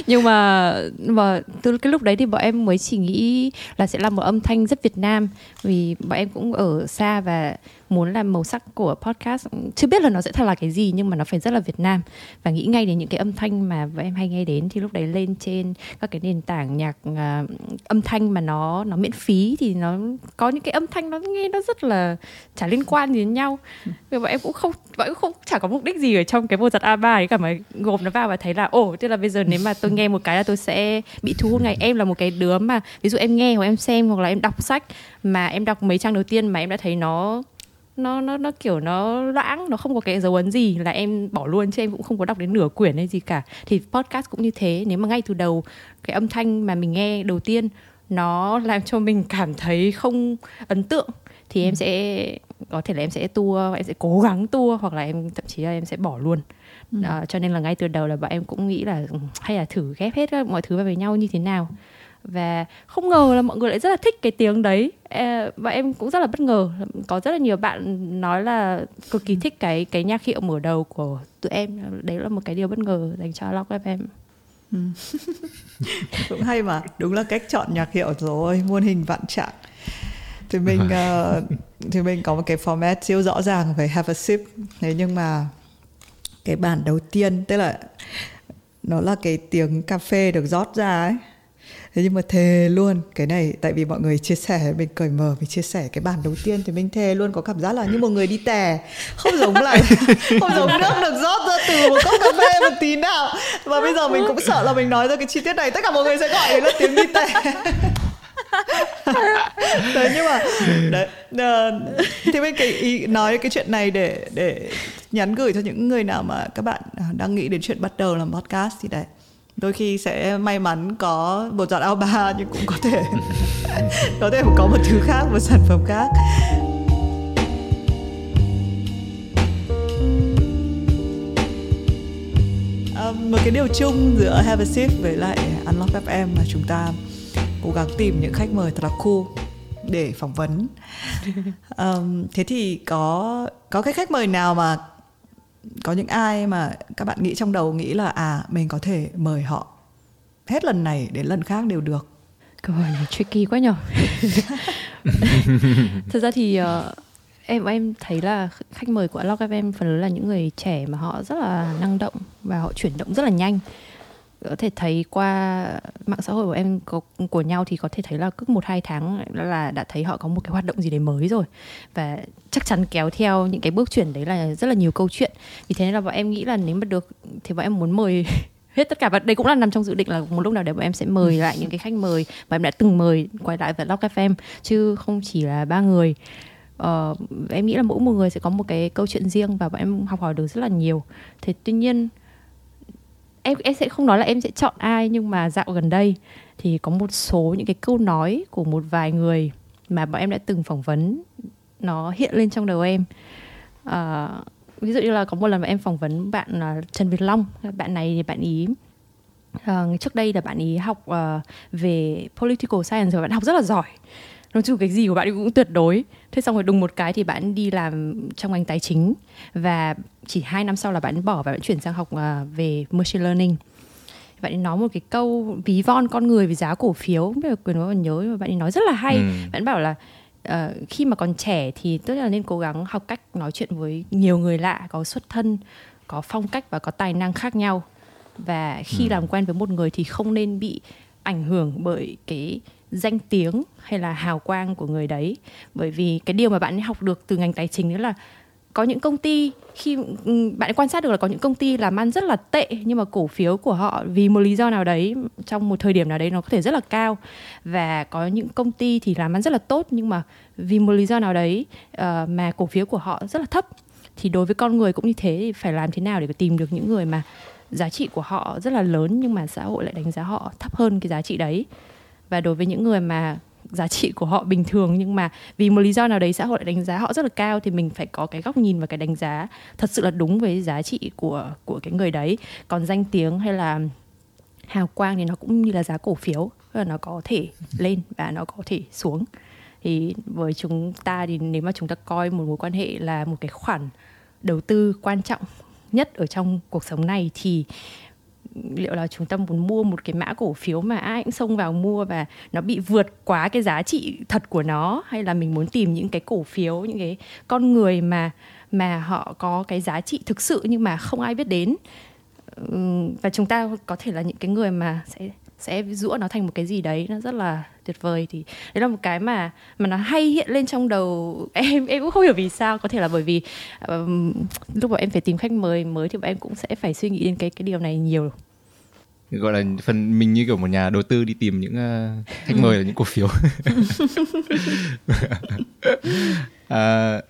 nhưng mà mà từ cái lúc đấy thì bọn em mới chỉ nghĩ là sẽ là một âm thanh rất Việt Nam. Vì bọn em cũng ở xa và muốn làm màu sắc của podcast. Chưa biết là nó sẽ thật là cái gì nhưng mà nó phải rất là Việt Nam. Và nghĩ ngay đến những cái âm thanh mà em hay nghe đến thì lúc đấy lên trên các cái nền tảng nhạc uh, âm thanh mà nó nó miễn phí thì nó có những cái âm thanh nó nghe nó rất là chả liên quan gì đến nhau. Vì bọn em cũng không bọn em cũng không chả có mục đích gì ở trong cái bộ giặt A3 ấy cả mà gộp nó vào và thấy là ồ tức là bây giờ nếu mà tôi nghe một cái là tôi sẽ bị thu hút ngay. Em là một cái đứa mà ví dụ em nghe hoặc em xem hoặc là em đọc sách mà em đọc mấy trang đầu tiên mà em đã thấy nó nó nó nó kiểu nó loãng nó không có cái dấu ấn gì là em bỏ luôn chứ em cũng không có đọc đến nửa quyển hay gì cả thì podcast cũng như thế nếu mà ngay từ đầu cái âm thanh mà mình nghe đầu tiên nó làm cho mình cảm thấy không ấn tượng thì em ừ. sẽ có thể là em sẽ tua em sẽ cố gắng tua hoặc là em thậm chí là em sẽ bỏ luôn ừ. à, cho nên là ngay từ đầu là bọn em cũng nghĩ là ừ, hay là thử ghép hết mọi thứ vào với nhau như thế nào và không ngờ là mọi người lại rất là thích cái tiếng đấy. Và em cũng rất là bất ngờ. Có rất là nhiều bạn nói là cực kỳ thích cái cái nhạc hiệu mở đầu của tụi em. Đấy là một cái điều bất ngờ dành cho Lock FM ừ. [laughs] cũng hay mà. Đúng là cách chọn nhạc hiệu rồi muôn hình vạn trạng. Thì mình uh, thì mình có một cái format siêu rõ ràng về have a sip. Thế nhưng mà cái bản đầu tiên tức là nó là cái tiếng cà phê được rót ra ấy thế nhưng mà thề luôn cái này tại vì mọi người chia sẻ mình cởi mở mình chia sẻ cái bản đầu tiên thì mình thề luôn có cảm giác là như một người đi tè. Không giống lại [laughs] không giống nước được rót ra từ một cốc cà phê một tí nào. Và bây giờ mình cũng sợ là mình nói ra cái chi tiết này tất cả mọi người sẽ gọi là tiếng đi tè. [laughs] Đấy nhưng mà đấy uh, thì mình cái ý nói cái chuyện này để để nhắn gửi cho những người nào mà các bạn đang nghĩ đến chuyện bắt đầu làm podcast thì đấy đôi khi sẽ may mắn có một giọt ao ba [laughs] nhưng cũng có thể [laughs] có thể có một thứ khác một sản phẩm khác. Một cái điều chung giữa Have a Sip với lại Unlock FM là chúng ta cố gắng tìm những khách mời thật là cool để phỏng vấn. [laughs] Um, thế thì có có cái khách mời nào mà có những ai mà các bạn nghĩ trong đầu nghĩ là à mình có thể mời họ hết lần này đến lần khác đều được. Câu hỏi này tricky quá nhở? [laughs] Thực ra thì uh, em em thấy là khách mời của Unlock FM phần lớn là những người trẻ mà họ rất là năng động và họ chuyển động rất là nhanh có thể thấy qua mạng xã hội của em có, của nhau thì có thể thấy là cứ một hai tháng là đã thấy họ có một cái hoạt động gì đấy mới rồi. Và chắc chắn kéo theo những cái bước chuyển đấy là rất là nhiều câu chuyện. Vì thế nên là bọn em nghĩ là nếu mà được thì bọn em muốn mời [laughs] hết tất cả và đây cũng là nằm trong dự định là một lúc nào đấy bọn em sẽ mời lại những cái khách mời mà em đã từng mời quay lại với Lock FM chứ không chỉ là ba người. Uh, em nghĩ là mỗi một người sẽ có một cái câu chuyện riêng và bọn em học hỏi được rất là nhiều. Thế tuy nhiên em em sẽ không nói là em sẽ chọn ai nhưng mà dạo gần đây thì có một số những cái câu nói của một vài người mà bọn em đã từng phỏng vấn nó hiện lên trong đầu em. À, ví dụ như là có một lần mà em phỏng vấn bạn uh, Trần Việt Long bạn này thì bạn ý uh, trước đây là bạn ý học uh, về political science rồi bạn học rất là giỏi nói chung cái gì của bạn cũng tuyệt đối. Thế xong rồi đùng một cái thì bạn đi làm trong ngành tài chính. Và chỉ hai năm sau là bạn bỏ và bạn chuyển sang học uh, về machine learning. Bạn ấy nói một cái câu ví von con người về giá cổ phiếu. Biết là quyền còn nhớ mà bạn ấy nói rất là hay. Ừ. bạn bảo là uh, khi mà còn trẻ thì tức là nên cố gắng học cách nói chuyện với nhiều người lạ có xuất thân có phong cách và có tài năng khác nhau. Và khi ừ. làm quen với một người thì không nên bị ảnh hưởng bởi cái danh tiếng hay là hào quang của người đấy. Bởi vì cái điều mà bạn ấy học được từ ngành tài chính đó là có những công ty khi ừ, bạn quan sát được là có những công ty làm ăn rất là tệ nhưng mà cổ phiếu của họ vì một lý do nào đấy trong một thời điểm nào đấy nó có thể rất là cao. Và có những công ty thì làm ăn rất là tốt nhưng mà vì một lý do nào đấy uh, mà cổ phiếu của họ rất là thấp. Thì đối với con người cũng như thế thì phải làm thế nào để tìm được những người mà giá trị của họ rất là lớn nhưng mà xã hội lại đánh giá họ thấp hơn cái giá trị đấy và đối với những người mà giá trị của họ bình thường, nhưng mà vì một lý do nào đấy xã hội lại đánh giá họ rất là cao, thì mình phải có cái góc nhìn và cái đánh giá thật sự là đúng với giá trị của của cái người đấy. Còn danh tiếng hay là hào quang thì nó cũng như là giá cổ phiếu là nó có thể lên và nó có thể xuống. Thì với chúng ta thì nếu mà chúng ta coi một mối quan hệ là một cái khoản đầu tư quan trọng nhất ở trong cuộc sống này, thì liệu là chúng ta muốn mua một cái mã cổ phiếu mà ai cũng xông vào mua và nó bị vượt quá cái giá trị thật của nó? Hay là mình muốn tìm những cái cổ phiếu những cái con người mà mà họ có cái giá trị thực sự nhưng mà không ai biết đến? Và chúng ta có thể là những cái người mà sẽ sẽ rũa nó thành một cái gì đấy nó rất là tuyệt vời. Thì đấy là một cái mà mà nó hay hiện lên trong đầu [laughs] em em cũng không hiểu vì sao. Có thể là bởi vì um, lúc mà em phải tìm khách mời mới thì em cũng sẽ phải suy nghĩ đến cái cái điều này nhiều gọi là phần mình như kiểu một nhà đầu tư đi tìm những uh, khách mời là những cổ phiếu. Uh, [laughs]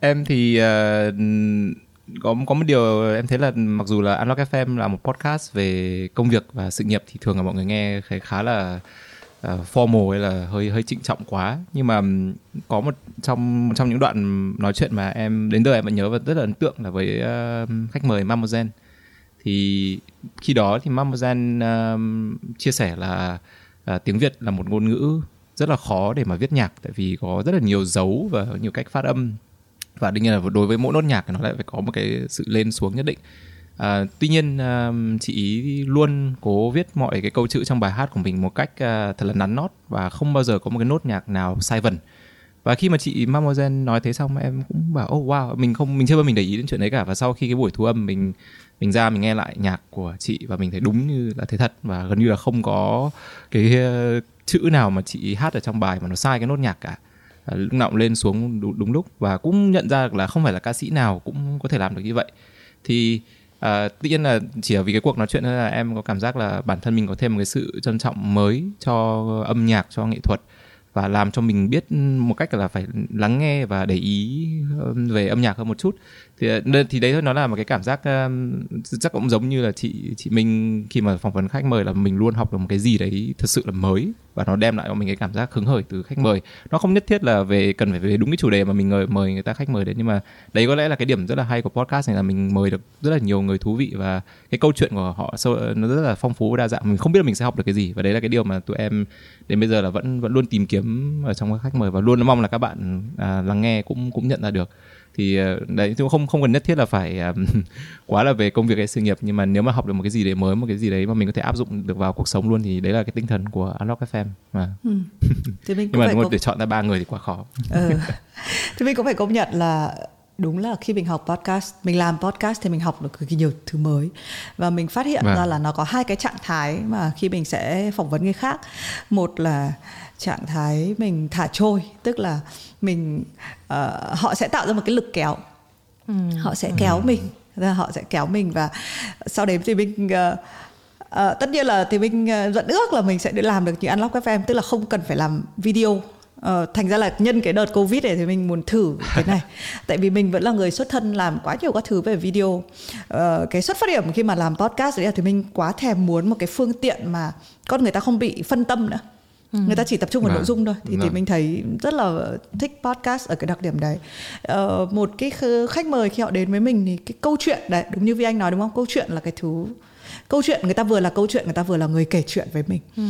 em thì uh, có có một điều em thấy là mặc dù là Unlock FM là một podcast về công việc và sự nghiệp thì thường là mọi người nghe khá khá là uh, formal hay là hơi hơi trịnh trọng quá. Nhưng mà có một trong trong những đoạn nói chuyện mà em đến giờ em vẫn nhớ và rất là ấn tượng là với uh, khách mời Mamozen thì khi đó thì Mamazan uh, um, chia sẻ là uh, tiếng Việt là một ngôn ngữ rất là khó để mà viết nhạc tại vì có rất là nhiều dấu và nhiều cách phát âm. Và đương nhiên là đối với mỗi nốt nhạc nó lại phải có một cái sự lên xuống nhất định. À, tuy nhiên à, chị ý luôn cố viết mọi cái câu chữ trong bài hát của mình một cách à, thật là nắn nót và không bao giờ có một cái nốt nhạc nào sai vần. Và khi mà chị Mamozen nói thế xong em cũng bảo oh wow mình không mình chưa bao mình để ý đến chuyện đấy cả. Và sau khi cái buổi thu âm mình mình ra mình nghe lại nhạc của chị và mình thấy đúng như là thế thật và gần như là không có cái ờ, chữ nào mà chị hát ở trong bài mà nó sai cái nốt nhạc cả. À, lúc nào cũng lên xuống đúng, đúng lúc và cũng nhận ra là không phải là ca sĩ nào cũng có thể làm được như vậy. Thì uh, tự nhiên là chỉ vì cái cuộc nói chuyện là em có cảm giác là bản thân mình có thêm một cái sự trân trọng mới cho âm nhạc cho nghệ thuật và làm cho mình biết một cách là phải lắng nghe và để ý về âm nhạc hơn một chút thì ờ, thì đấy thôi nó là một cái cảm giác chắc cũng giống như là chị chị Minh khi mà phỏng vấn khách mời là mình luôn học được một cái gì đấy thật sự là mới và nó đem lại cho mình cái cảm giác hứng khởi từ khách mời. Nó không nhất thiết là về cần phải về đúng cái chủ đề mà mình mời mời người ta khách mời đến nhưng mà đấy có lẽ là cái điểm rất là hay của podcast này là mình mời được rất là nhiều người thú vị và cái câu chuyện của họ ờ, nó rất là phong phú và đa dạng. Mình không biết là mình sẽ học được cái gì và đấy là cái điều mà tụi em đến bây giờ là vẫn vẫn luôn tìm kiếm ở trong các khách mời và luôn mong là các bạn à, lắng nghe cũng cũng nhận ra được thì ờ, đấy cũng không không cần nhất thiết là phải um, [laughs] quá là về công việc hay sự nghiệp nhưng mà nếu mà học được một cái gì đấy mới một cái gì đấy mà mình có thể áp dụng được vào cuộc sống luôn thì đấy là cái tinh thần của Unlock FM mà ừ. thì mình [laughs] nhưng mà đúng công... để chọn ra ba người thì quá khó ừ. thì mình cũng phải công nhận là đúng là khi mình học podcast mình làm podcast thì mình học được cực kỳ nhiều thứ mới và mình phát hiện vâng. ra là nó có hai cái trạng thái mà khi mình sẽ phỏng vấn người khác một là trạng thái mình thả trôi tức là mình uh, họ sẽ tạo ra một cái lực kéo. Ừ. họ sẽ kéo ừ. mình ra họ sẽ kéo mình và sau đấy thì mình uh, Uh, tất nhiên là thì mình uh, dẫn ước là mình sẽ làm được như Unlock FM tức là không cần phải làm video. Uh, Ờ, thành ra là nhân cái đợt covid này thì mình muốn thử cái này. [laughs] Tại vì mình vẫn là người xuất thân làm quá nhiều các thứ về video. Ờ, cái xuất phát điểm khi mà làm podcast đấy là thì mình quá thèm muốn một cái phương tiện mà con người ta không bị phân tâm nữa Ừ. người ta chỉ tập trung vào Vâng. nội dung thôi thì, thì Vâng. mình thấy rất là thích podcast ở cái đặc điểm đấy ờ, một cái kh- khách mời khi họ đến với mình thì cái câu chuyện đấy đúng như vi anh nói đúng không câu chuyện là cái thứ câu chuyện người ta vừa là câu chuyện người ta vừa là người kể chuyện với mình Ừ,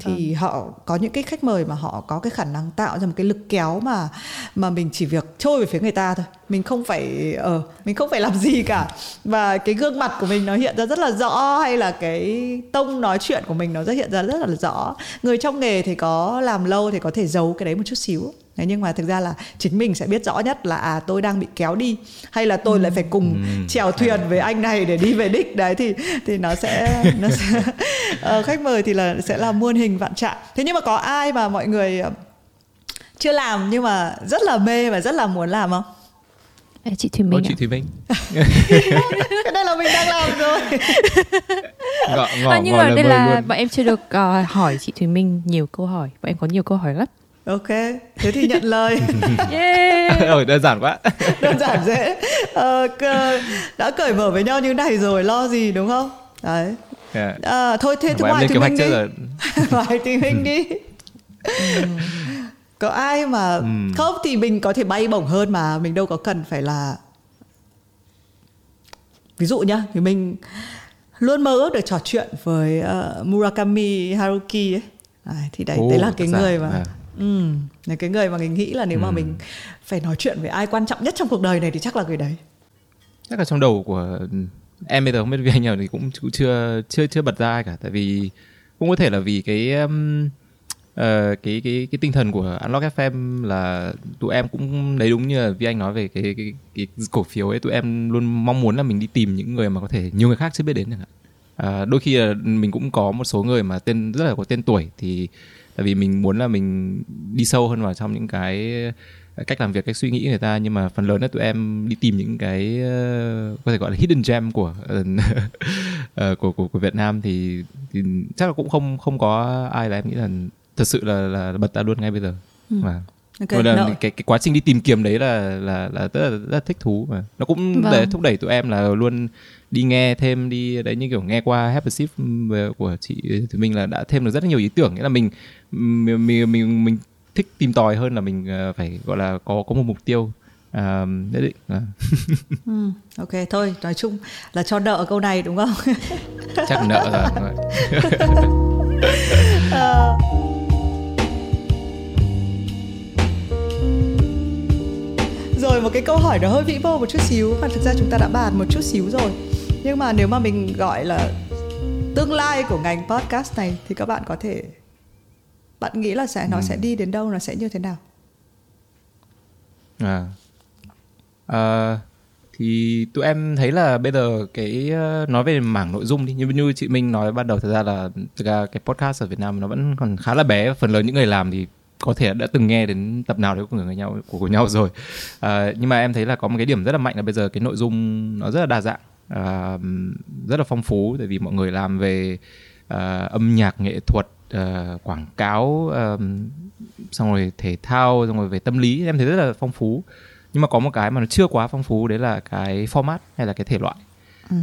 thì họ có những cái khách mời mà họ có cái khả năng tạo ra một cái lực kéo mà mà mình chỉ việc trôi về phía người ta thôi mình không phải ờ mình không phải làm gì cả. Và cái gương mặt của mình nó hiện ra rất là rõ hay là cái tông nói chuyện của mình nó rất hiện ra rất là rõ. Người trong nghề thì có làm lâu thì có thể giấu cái đấy một chút xíu. Thế nhưng mà thực ra là chính mình sẽ biết rõ nhất là à tôi đang bị kéo đi hay là tôi lại phải cùng chèo thuyền với anh này để đi về đích. Đấy thì thì nó sẽ nó sẽ [laughs] ờ, khách mời thì là sẽ là muôn hình vạn trạng. Thế nhưng mà có ai mà mọi người ờ, chưa làm nhưng mà rất là mê và rất là muốn làm không Ê, chị Thùy Ô, Minh chị ạ. Thùy Minh. Cái này là mình đang làm rồi. Ngọ ngọ À, nhưng mà đây là luôn. bọn em chưa được ờ, hỏi chị Thùy Minh nhiều câu hỏi. Bọn em có nhiều câu hỏi lắm. Ok thế thì nhận lời. [laughs] Yeah. Ôi, đơn giản quá. [laughs] Đơn giản dễ. Ờ, cơ- đã cởi mở với nhau như này rồi lo gì đúng không? Đấy. Yeah. à, thôi thế thứ ngoài mình trước đi. rồi. [laughs] Ngoài thì mình đi có ai mà Ừm. không thì mình có thể bay bổng hơn mà mình đâu có cần phải là ví dụ nhá thì mình luôn mơ ước được trò chuyện với ờ, Murakami Haruki ấy Đấy, thì đấy Ồ, đấy là cái giả, người mà à. ừ, là cái người mà mình nghĩ là nếu mà Ừm. mình phải nói chuyện với ai quan trọng nhất trong cuộc đời này thì chắc là người đấy chắc là trong đầu của em bây giờ không biết vì anh nào thì cũng cũng chưa chưa chưa bật ra ai cả tại vì cũng có thể là vì cái um, Ờ, cái cái cái tinh thần của Unlock FM là tụi em cũng đấy đúng như là vì anh nói về cái cái cái cổ phiếu ấy. Tụi em luôn mong muốn là mình đi tìm những người mà có thể nhiều người khác chưa biết đến chẳng hạn. À, đôi khi là mình cũng có một số người mà tên rất là có tên tuổi thì tại vì mình muốn là mình đi sâu hơn vào trong những cái ờ, cách làm việc cách suy nghĩ người ta. Nhưng mà phần lớn là tụi em đi tìm những cái có thể gọi là hidden gem của [laughs] của, của của Việt Nam thì, thì chắc là cũng không không có ai là em nghĩ là thật sự là là bật ra luôn ngay bây giờ. Mà Ok, Rồi là nợ. cái cái quá trình đi tìm kiếm đấy là là là rất là, rất là thích thú mà. Nó cũng Vâng. để thúc đẩy tụi em là luôn đi nghe thêm đi đấy như kiểu nghe qua Happy Shift của chị thì mình là đã thêm được rất là nhiều ý tưởng. Nghĩa là mình mình mình mình, mình thích tìm tòi hơn là mình ờ, phải gọi là có có một mục tiêu à, nhất định. À, [laughs] Ừ, ok thôi nói chung là cho nợ câu này đúng không? Chắc nợ rồi đúng [laughs] rồi. một cái câu hỏi nó hơi vĩ mô một chút xíu. Mà thực ra chúng ta đã bàn một chút xíu rồi. Nhưng mà nếu mà mình gọi là tương lai của ngành podcast này thì các bạn có thể bạn nghĩ là sẽ nó sẽ đi đến đâu nó sẽ như thế nào? À. À, thì tụi em thấy là bây giờ cái ờ, nói về mảng nội dung đi. Như như chị Minh nói ban đầu thật ra là thực ra cái podcast ở Việt Nam nó vẫn còn khá là bé. Phần lớn những người làm thì có thể đã từng nghe đến tập nào đấy của người nhau của, của nhau rồi. À, nhưng mà em thấy là có một cái điểm rất là mạnh là bây giờ cái nội dung nó rất là đa dạng à, rất là phong phú tại vì mọi người làm về à, âm nhạc nghệ thuật à, quảng cáo à, xong rồi thể thao xong rồi về tâm lý em thấy rất là phong phú. Nhưng mà có một cái mà nó chưa quá phong phú đấy là cái format hay là cái thể loại.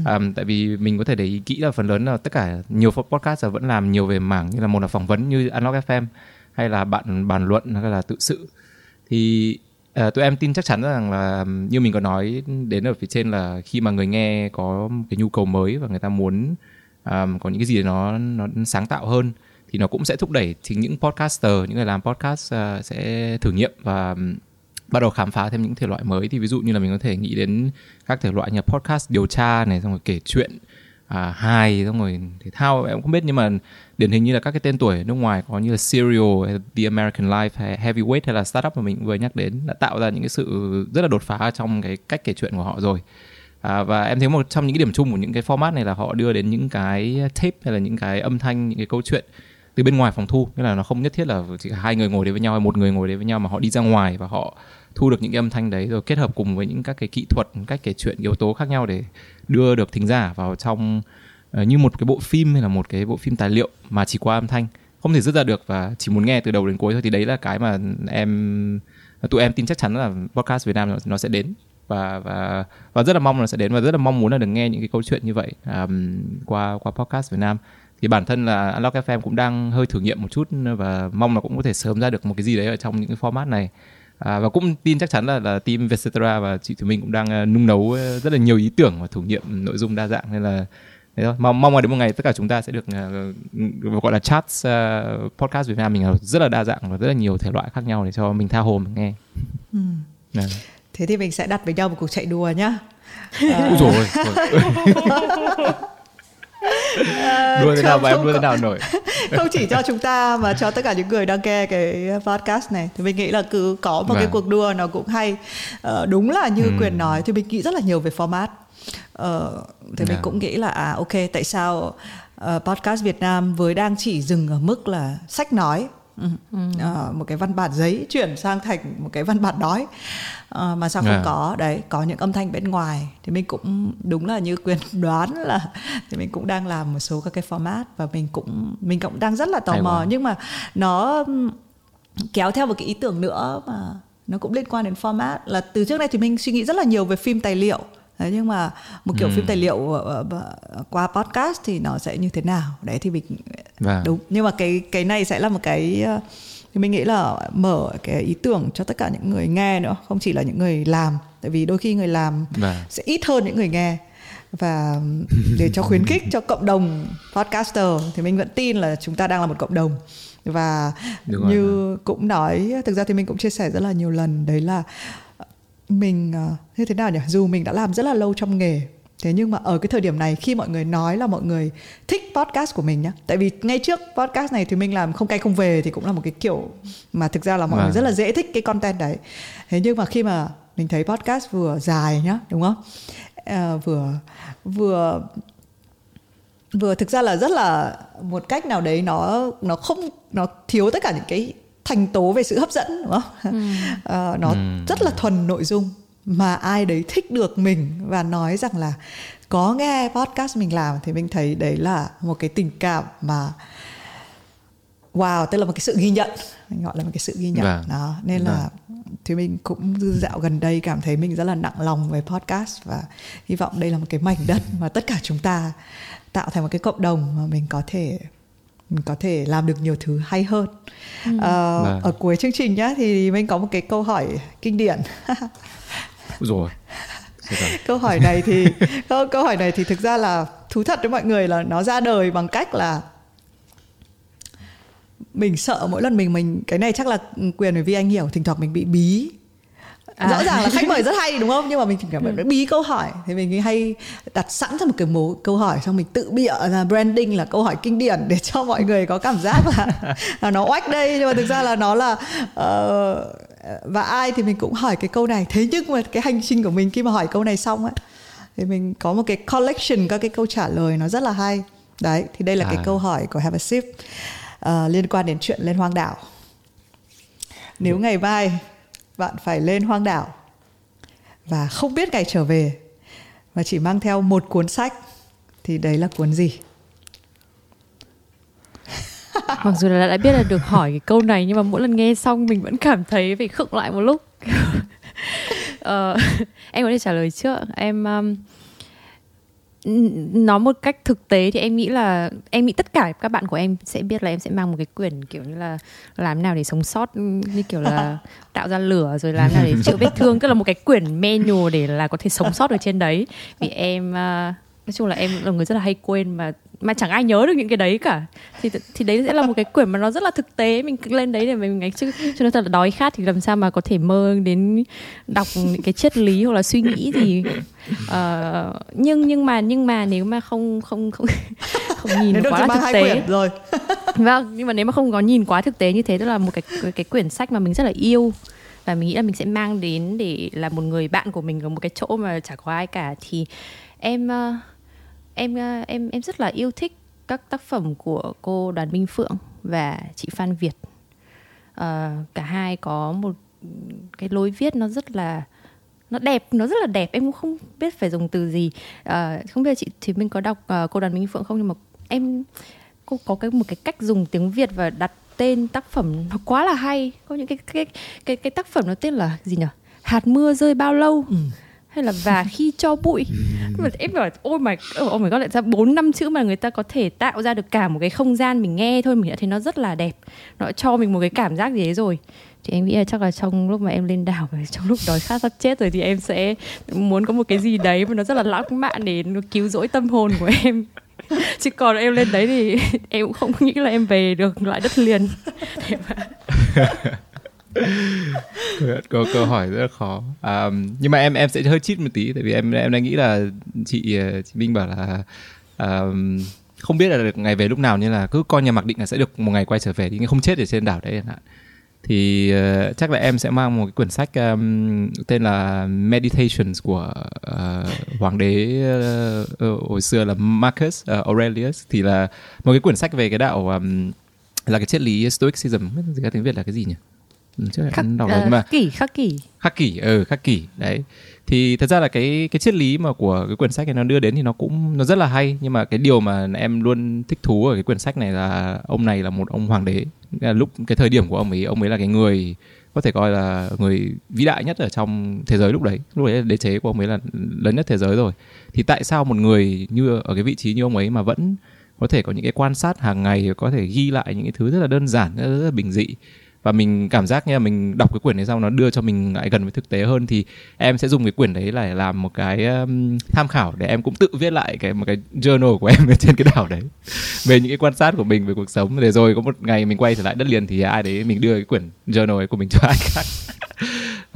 À, tại vì mình có thể để ý kỹ là phần lớn là tất cả nhiều podcast giờ vẫn làm nhiều về mảng như là một là phỏng vấn như Unlock FM hay là bạn bàn luận hay là tự sự. Thì à, tụi em tin chắc chắn rằng là như mình có nói đến ở phía trên là khi mà người nghe có cái nhu cầu mới và người ta muốn um, có những cái gì nó nó sáng tạo hơn thì nó cũng sẽ thúc đẩy chính những podcaster những người làm podcast uh, sẽ thử nghiệm và um, bắt đầu khám phá thêm những thể loại mới. Thì ví dụ như là mình có thể nghĩ đến các thể loại như podcast điều tra này xong rồi kể chuyện à, hài xong rồi thể thao em không biết nhưng mà điển hình như là các cái tên tuổi nước ngoài có như là Serial hay The American Life hay Heavyweight hay là Startup mà mình vừa nhắc đến đã tạo ra những cái sự rất là đột phá trong cái cách kể chuyện của họ rồi. À, và em thấy một trong những cái điểm chung của những cái format này là họ đưa đến những cái tape hay là những cái âm thanh những cái câu chuyện từ bên ngoài phòng thu. Nghĩa là nó không nhất thiết là chỉ hai người ngồi đấy với nhau hay một người ngồi đấy với nhau mà họ đi ra ngoài và họ thu được những cái âm thanh đấy rồi kết hợp cùng với những các cái kỹ thuật cách kể chuyện yếu tố khác nhau để đưa được thính giả vào trong uh, Ờ, như một cái bộ phim hay là một cái bộ phim tài liệu mà chỉ qua âm thanh. Không thể dứt ra được và chỉ muốn nghe từ đầu đến cuối thôi thì đấy là cái mà em tụi em tin chắc chắn là podcast Việt Nam nó, nó sẽ đến. Và và và rất là mong là sẽ đến và rất là mong muốn là được nghe những cái câu chuyện như vậy um, qua qua podcast Việt Nam. Thì bản thân là Unlock FM cũng đang hơi thử nghiệm một chút và mong là cũng có thể sớm ra được một cái gì đấy ở trong những cái format này. À, và cũng tin chắc chắn là là team Vietcetera và chị Thùy Minh cũng đang ờ, nung nấu ờ, rất là nhiều ý tưởng và thử nghiệm nội dung đa dạng. Nên là Thế thôi. Mong mong là đến một ngày tất cả chúng ta sẽ được uh, gọi là chat uh, podcast Việt Nam mình rất là đa dạng và rất là nhiều thể loại khác nhau để cho mình tha hồ mình nghe. Ừ. Yeah. Thế thì mình sẽ đặt với nhau một cuộc chạy đùa nhá. À... Rồi. đua thế nào và em đua thế nào nổi [laughs] không chỉ cho chúng ta mà cho tất cả những người đang nghe cái podcast này thì mình nghĩ là cứ có một vâng. cái cuộc đua nó cũng hay uh, đúng là như ừ. quyền nói thì mình nghĩ rất là nhiều về format uh, thì yeah. mình dạ. cũng nghĩ là à ok tại sao uh, podcast Việt Nam với đang chỉ dừng ở mức là sách nói Ừ. Uh, một cái văn bản giấy chuyển sang thành một cái văn bản nói uh, mà sao không yeah. Dạ. có đấy có những âm thanh bên ngoài thì mình cũng đúng là như quyền [laughs] đoán là thì mình cũng đang làm một số các cái format và mình cũng mình cũng đang rất là tò mò nhưng mà nó kéo theo một cái ý tưởng nữa mà nó cũng liên quan đến format là từ trước đây thì mình suy nghĩ rất là nhiều về phim tài liệu Đấy, nhưng mà một kiểu ừ. phim tài liệu uh, uh, qua podcast thì nó sẽ như thế nào đấy thì mình vâng. đúng nhưng mà cái cái này sẽ là một cái uh, thì mình nghĩ là mở cái ý tưởng cho tất cả những người nghe nữa không chỉ là những người làm tại vì đôi khi người làm vâng. sẽ ít hơn những người nghe và để cho khuyến khích cho cộng đồng podcaster thì mình vẫn tin là chúng ta đang là một cộng đồng và Đúng như rồi. cũng nói thực ra thì mình cũng chia sẻ rất là nhiều lần đấy là mình uh, như thế nào nhỉ dù mình đã làm rất là lâu trong nghề thế nhưng mà ở cái thời điểm này khi mọi người nói là mọi người thích podcast của mình nhá tại vì ngay trước podcast này thì mình làm không cay không về thì cũng là một cái kiểu mà thực ra là mọi à. người vâng. rất là dễ thích cái content đấy thế nhưng mà khi mà mình thấy podcast vừa dài nhá đúng không à, vừa vừa vừa thực ra là rất là một cách nào đấy nó nó không nó thiếu tất cả những cái thành tố về sự hấp dẫn đúng không? Ừ. À, [laughs] nó ừ. rất là thuần nội dung mà ai đấy thích được mình và nói rằng là có nghe podcast mình làm thì mình thấy đấy là một cái tình cảm mà wow tức là một cái sự ghi nhận mình gọi là một cái sự ghi nhận vâng. đó nên vâng. là thì mình cũng dạo gần đây cảm thấy mình rất là nặng lòng về podcast và hy vọng đây là một cái mảnh đất mà tất cả chúng ta tạo thành một cái cộng đồng mà mình có thể có thể làm được nhiều thứ hay hơn. Ừ. à, ở cuối chương trình nhá thì mình có một cái câu hỏi kinh điển. Rồi câu hỏi này thì [laughs] câu, câu hỏi này thì thực ra là thú thật với mọi người là nó ra đời bằng cách là mình sợ mỗi lần mình mình cái này chắc là quyền với vi anh hiểu thỉnh thoảng mình bị bí à. rõ ràng là khách mời rất hay đúng không? Nhưng mà mình thỉnh thoảng ừ. bí câu hỏi. Thì mình hay đặt sẵn ra một cái mố câu hỏi xong mình tự bịa là branding là câu hỏi kinh điển để cho mọi người có cảm giác là, [laughs] là nó oách đây. Nhưng mà thực ra là nó là uh, và ai thì mình cũng hỏi cái câu này. Thế nhưng mà cái hành trình của mình khi mà hỏi câu này xong á thì mình có một cái collection các cái câu trả lời nó rất là hay. Đấy thì đây là à. cái câu hỏi của Have a Sip uh, liên quan đến chuyện lên hoang đảo. Nếu ngày mai bạn phải lên hoang đảo và không biết ngày trở về và chỉ mang theo một cuốn sách. Thì đấy là cuốn gì? [laughs] Mặc dù là đã biết là được hỏi cái câu này nhưng mà mỗi lần nghe xong mình vẫn cảm thấy phải khựng lại một lúc. Uh, [laughs] [laughs] em có thể trả lời trước. Em um, nói một cách thực tế thì em nghĩ là em nghĩ tất cả các bạn của em sẽ biết là em sẽ mang một cái quyển kiểu như là làm nào để sống sót như kiểu là [laughs] tạo ra lửa rồi làm nào để chữa vết thương tức là một cái quyển menu để là có thể sống sót ở trên đấy. Vì em uh, nói chung là em là người rất là hay quên mà mà chẳng ai nhớ được những cái đấy cả. Thì thì đấy sẽ là một cái quyển mà nó rất là thực tế. Mình cứ lên đấy để mình ấy chứ cho nên thật là đói khát thì làm sao mà có thể mơ đến đọc những cái triết lý hoặc là suy nghĩ thì uh, nhưng nhưng mà nhưng mà nếu mà không không không [laughs] không nhìn quá thực tế. rồi. [laughs] Vâng nhưng mà nếu mà không có nhìn quá thực tế như thế tức là một cái cái, cái quyển sách mà mình rất là yêu và mình nghĩ là mình sẽ mang đến để là một người bạn của mình ở một cái chỗ mà chả có ai cả thì em uh, em ờ, em em rất là yêu thích các tác phẩm của cô Đoàn Minh Phượng và chị Phan Việt. à, cả hai có một cái lối viết nó rất là nó đẹp nó rất là đẹp. Em cũng không biết phải dùng từ gì. À, không biết chị thì mình có đọc uh, cô đoàn minh phượng không? Nhưng mà em cô có cái một cái cách dùng tiếng Việt và đặt tên tác phẩm nó quá là hay. Có những cái cái cái cái tác phẩm nó tên là gì nhỉ hạt mưa rơi bao lâu? Ừ hay là và khi cho bụi. Mà em bảo, ôi mà ôi mày có lại ra bốn, năm chữ mà người ta có thể tạo ra được cả một cái không gian mình nghe thôi, mình đã thấy nó rất là đẹp. Nó cho mình một cái cảm giác gì đấy rồi. Thì em nghĩ là chắc là trong lúc mà em lên đảo trong lúc đói khát sắp chết rồi thì em sẽ muốn có một cái gì đấy mà nó rất là lãng mạn để nó cứu rỗi tâm hồn của em. [laughs] Chứ còn em lên đấy thì [laughs] em cũng không nghĩ là em về được lại đất liền. có [laughs] câu hỏi rất là khó. À, nhưng mà em em sẽ hơi chít một tí tại vì em em đang nghĩ là chị ờ, chị Minh bảo là um, không biết là được ngày về lúc nào nhưng là cứ coi nhà mặc định là sẽ được một ngày quay trở về thì không chết ở trên đảo đấy chẳng hạn. Thì uh, chắc là em sẽ mang một cái quyển sách um, tên là Meditations của uh, hoàng đế uh, uh, hồi xưa là Marcus uh, Aurelius. Thì là một cái quyển sách về cái đạo um, là cái triết lý Stoicism. Gì tiếng Việt là cái gì nhỉ? Ừ, chắc khắc, đọc uh, mà. kỷ khắc kỷ. Khắc kỷ ừ khắc kỷ đấy. Thì thật ra là cái cái triết lý mà của cái quyển sách này nó đưa đến thì nó cũng nó rất là hay. Nhưng mà cái điều mà em luôn thích thú ở cái quyển sách này là ông này là một ông hoàng đế. Lúc cái thời điểm của ông ấy ông ấy là cái người có thể coi là người vĩ đại nhất ở trong thế giới lúc đấy. Lúc đấy đế chế của ông ấy là lớn nhất thế giới rồi. Thì tại sao một người như ở cái vị trí như ông ấy mà vẫn có thể có những cái quan sát hàng ngày có thể ghi lại những cái thứ rất là đơn giản rất là bình dị và mình cảm giác nha mình đọc cái quyển này xong nó đưa cho mình lại gần với thực tế hơn thì em sẽ dùng cái quyển đấy là làm một cái um, tham khảo để em cũng tự viết lại cái một cái journal của [laughs] em ở trên cái đảo đấy. Về những cái quan sát của mình về cuộc sống. Để rồi có một ngày mình quay trở lại đất liền thì ai đấy mình đưa cái quyển journal ấy của mình cho [laughs] ai khác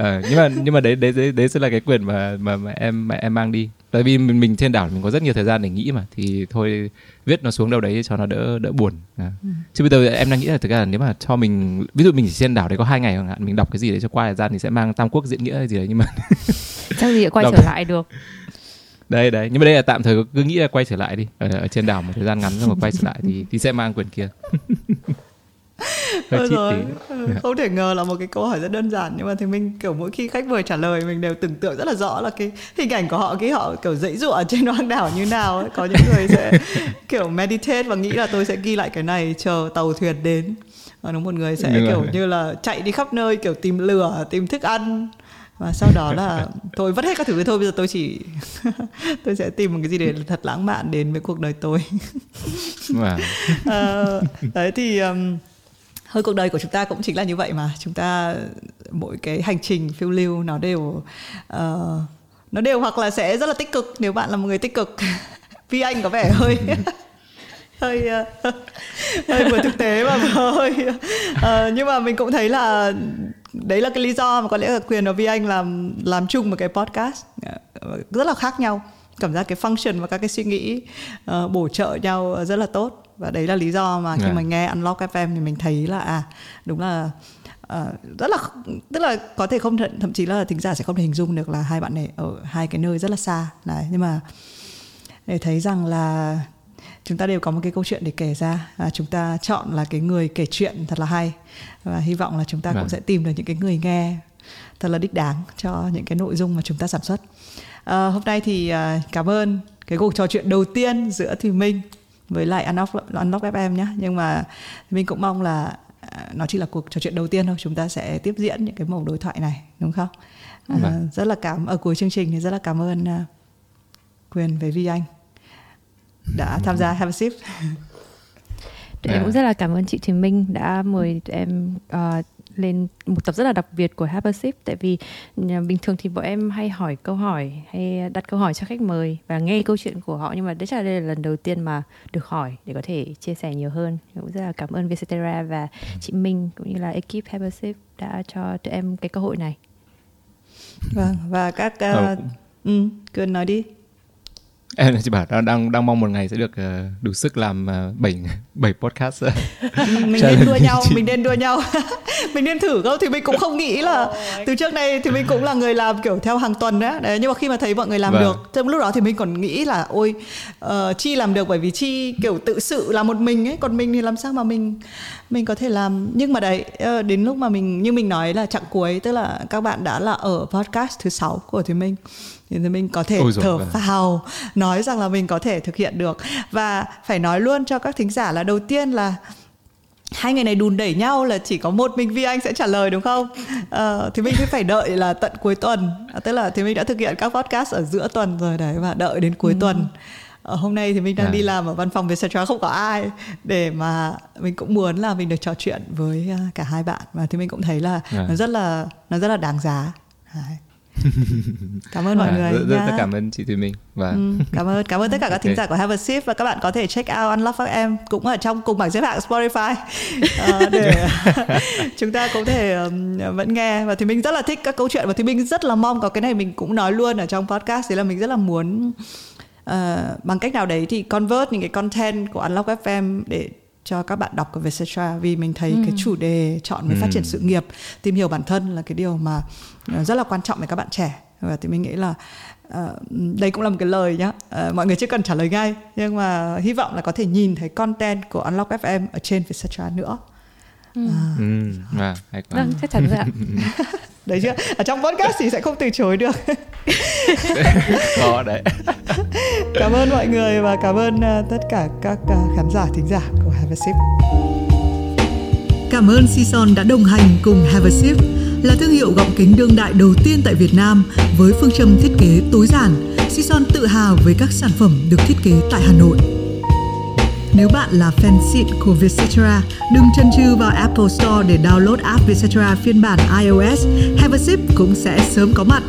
à, nhưng mà nhưng mà đấy đấy đấy đấy sẽ là cái quyền mà mà, mà em mà em mang đi. Tại vì mình, mình trên đảo mình có rất nhiều thời gian để nghĩ mà thì thôi viết nó xuống đâu đấy cho nó đỡ đỡ buồn. À. ừ. chứ bây giờ em đang nghĩ là thực ra là nếu mà cho mình ví dụ mình chỉ trên đảo đấy có hai ngày chẳng hạn mình đọc cái gì đấy cho qua thời gian thì sẽ mang tam quốc diễn nghĩa hay gì đấy nhưng mà [laughs] chắc gì quay đọc... trở lại được. [laughs] Đây đấy nhưng mà đây là tạm thời cứ nghĩ là quay trở lại đi. Ở, ở trên đảo một thời gian ngắn rồi quay trở lại thì thì sẽ mang quyển kia [laughs] Hơi rồi ừ, không thể ngờ là một cái câu hỏi rất đơn giản nhưng mà thì mình kiểu mỗi khi khách mời trả lời mình đều tưởng tượng rất là rõ là cái hình ảnh của họ khi họ kiểu dãy dụa ở trên hoang đảo như nào ấy. có những người sẽ [laughs] kiểu meditate và nghĩ là tôi sẽ ghi lại cái này chờ tàu thuyền đến và đúng một người sẽ Đúng kiểu rồi. [laughs] như là chạy đi khắp nơi kiểu tìm lửa tìm thức ăn và sau đó là [laughs] tôi vứt hết các thứ thôi bây giờ tôi chỉ tôi sẽ tìm một cái gì để thật lãng mạn đến với cuộc đời tôi wow. à, đấy thì um, hơi cuộc đời của chúng ta cũng chính là như vậy mà. Chúng ta mỗi cái hành trình phiêu lưu nó đều uh, nó đều hoặc là sẽ rất là tích cực nếu bạn là một người tích cực. [laughs] Vì anh có vẻ hơi [laughs] [laughs] hơi uh, hơi vừa thực tế và vừa hơi uh, nhưng mà mình cũng thấy là đấy là cái lý do mà có lẽ là quyền ở vi anh làm làm chung một cái podcast rất là khác nhau. Cảm giác cái function và các cái suy nghĩ uh, bổ trợ nhau rất là tốt và đấy là lý do mà khi yeah. Dạ. mình nghe Unlock FM thì mình thấy là à đúng là uh, rất là tức là có thể không thậm chí là thính giả sẽ không thể hình dung được là hai bạn này ở hai cái nơi rất là xa này nhưng mà để thấy rằng là chúng ta đều có một cái câu chuyện để kể ra và chúng ta chọn là cái người kể chuyện thật là hay và hy vọng là chúng ta cũng vâng. sẽ tìm được những cái người nghe thật là đích đáng cho những cái nội dung mà chúng ta sản xuất à, hôm nay thì uh, cảm ơn cái cuộc trò chuyện đầu tiên giữa Thùy Minh với lại Unlock, Unlock FM nhé nhưng mà mình cũng mong là à, nó chỉ là cuộc trò chuyện đầu tiên thôi. Chúng ta sẽ tiếp diễn những cái mẫu đối thoại này đúng không? À, vâng. rất là cảm ở cuối chương trình thì rất là cảm ơn uh, quyền với Vi Anh đã tham gia Have a Sip. Tụi em cũng rất là cảm ơn chị Thùy Minh đã mời tụi em uh, lên một tập rất là đặc biệt của Habership tại vì à, bình thường thì bọn em hay hỏi câu hỏi hay đặt câu hỏi cho khách mời và nghe câu chuyện của họ nhưng mà đấy chắc là đây là lần đầu tiên mà được hỏi để có thể chia sẻ nhiều hơn. Cũng rất là cảm ơn Vietcetera và chị Minh cũng như là ekip Habership đã cho tụi em cái cơ hội này. Vâng và các uh, ừ, Cường nói đi em chỉ bảo đang đang mong một ngày sẽ được uh, đủ sức làm uh, bảy [laughs] bảy podcast [laughs] mình nên đua nhau mình nên đua nhau. [laughs] Mình nên thử không thì mình cũng không nghĩ là từ trước đây thì mình cũng là người làm kiểu theo hàng tuần đấy, đấy nhưng mà khi mà thấy mọi người làm vâng. được trong lúc đó thì mình còn nghĩ là ôi uh, chi làm được bởi vì chi kiểu tự sự là một mình ấy. Còn mình thì làm sao mà mình mình có thể làm? Nhưng mà đấy uh, đến lúc mà mình như mình nói là chặng cuối tức là các bạn đã là ở podcast thứ sáu của thì mình thì mình có thể Ôi thở vào nói rằng là mình có thể thực hiện được và phải nói luôn cho các thính giả là đầu tiên là hai người này đùn đẩy nhau là chỉ có một mình Vi Anh sẽ trả lời đúng không? Uh, thì mình phải đợi là tận cuối tuần, à, tức là thì mình đã thực hiện các podcast ở giữa tuần rồi đấy và đợi đến cuối ừ. tuần. Ở hôm nay thì mình đang à. đi làm ở văn phòng Vietcetera không có ai để mà mình cũng muốn là mình được trò chuyện với à, cả hai bạn và thì mình cũng thấy là à. nó rất là nó rất là đáng giá. Đấy. Cảm ơn mọi à, người rất, rất, rất cảm ơn chị Thùy Minh. Và ừ, cảm ơn cảm ơn tất cả các [laughs] okay. thính giả của Have a Sip và các bạn có thể check out Unlock FM cũng ở trong cùng bảng xếp hạng Spotify. Uh, để [laughs] chúng ta có thể um, vẫn nghe. Và thì mình rất là thích các câu chuyện và thì mình rất là mong có cái này mình cũng nói luôn ở trong podcast. Thì là mình rất là muốn uh, bằng cách nào đấy thì convert những cái content của Unlock FM để cho các bạn đọc của Vietcetera vì mình thấy ừ. cái chủ đề chọn về ừ. phát triển sự nghiệp tìm hiểu bản thân là cái điều mà ờ, rất là quan trọng với các bạn trẻ và thì mình nghĩ là uh, đây cũng là một cái lời nhá uh, mọi người chưa cần trả lời ngay nhưng mà hy vọng là có thể nhìn thấy content của Unlock FM ở trên Vietcetera nữa Ừ. À. Ừ. À, hay quá. Vâng, chắc chắn rồi ạ. [laughs] đấy chưa? Ở trong podcast thì sẽ không từ chối được. [laughs] Có đấy. [laughs] cảm ơn mọi người và cảm ơn uh, tất cả các uh, khán giả thính giả của Have a Sip. Cảm ơn Sison đã đồng hành cùng Have a Sip là thương hiệu gọng kính đương đại đầu tiên tại Việt Nam với phương châm thiết kế tối giản. Sison tự hào với các sản phẩm được thiết kế tại Hà Nội. Nếu bạn là fan xịn của Vietcetera, đừng chân chừ vào Apple Store để download app Vietcetera phiên bản iOS. Have a sip cũng sẽ sớm có mặt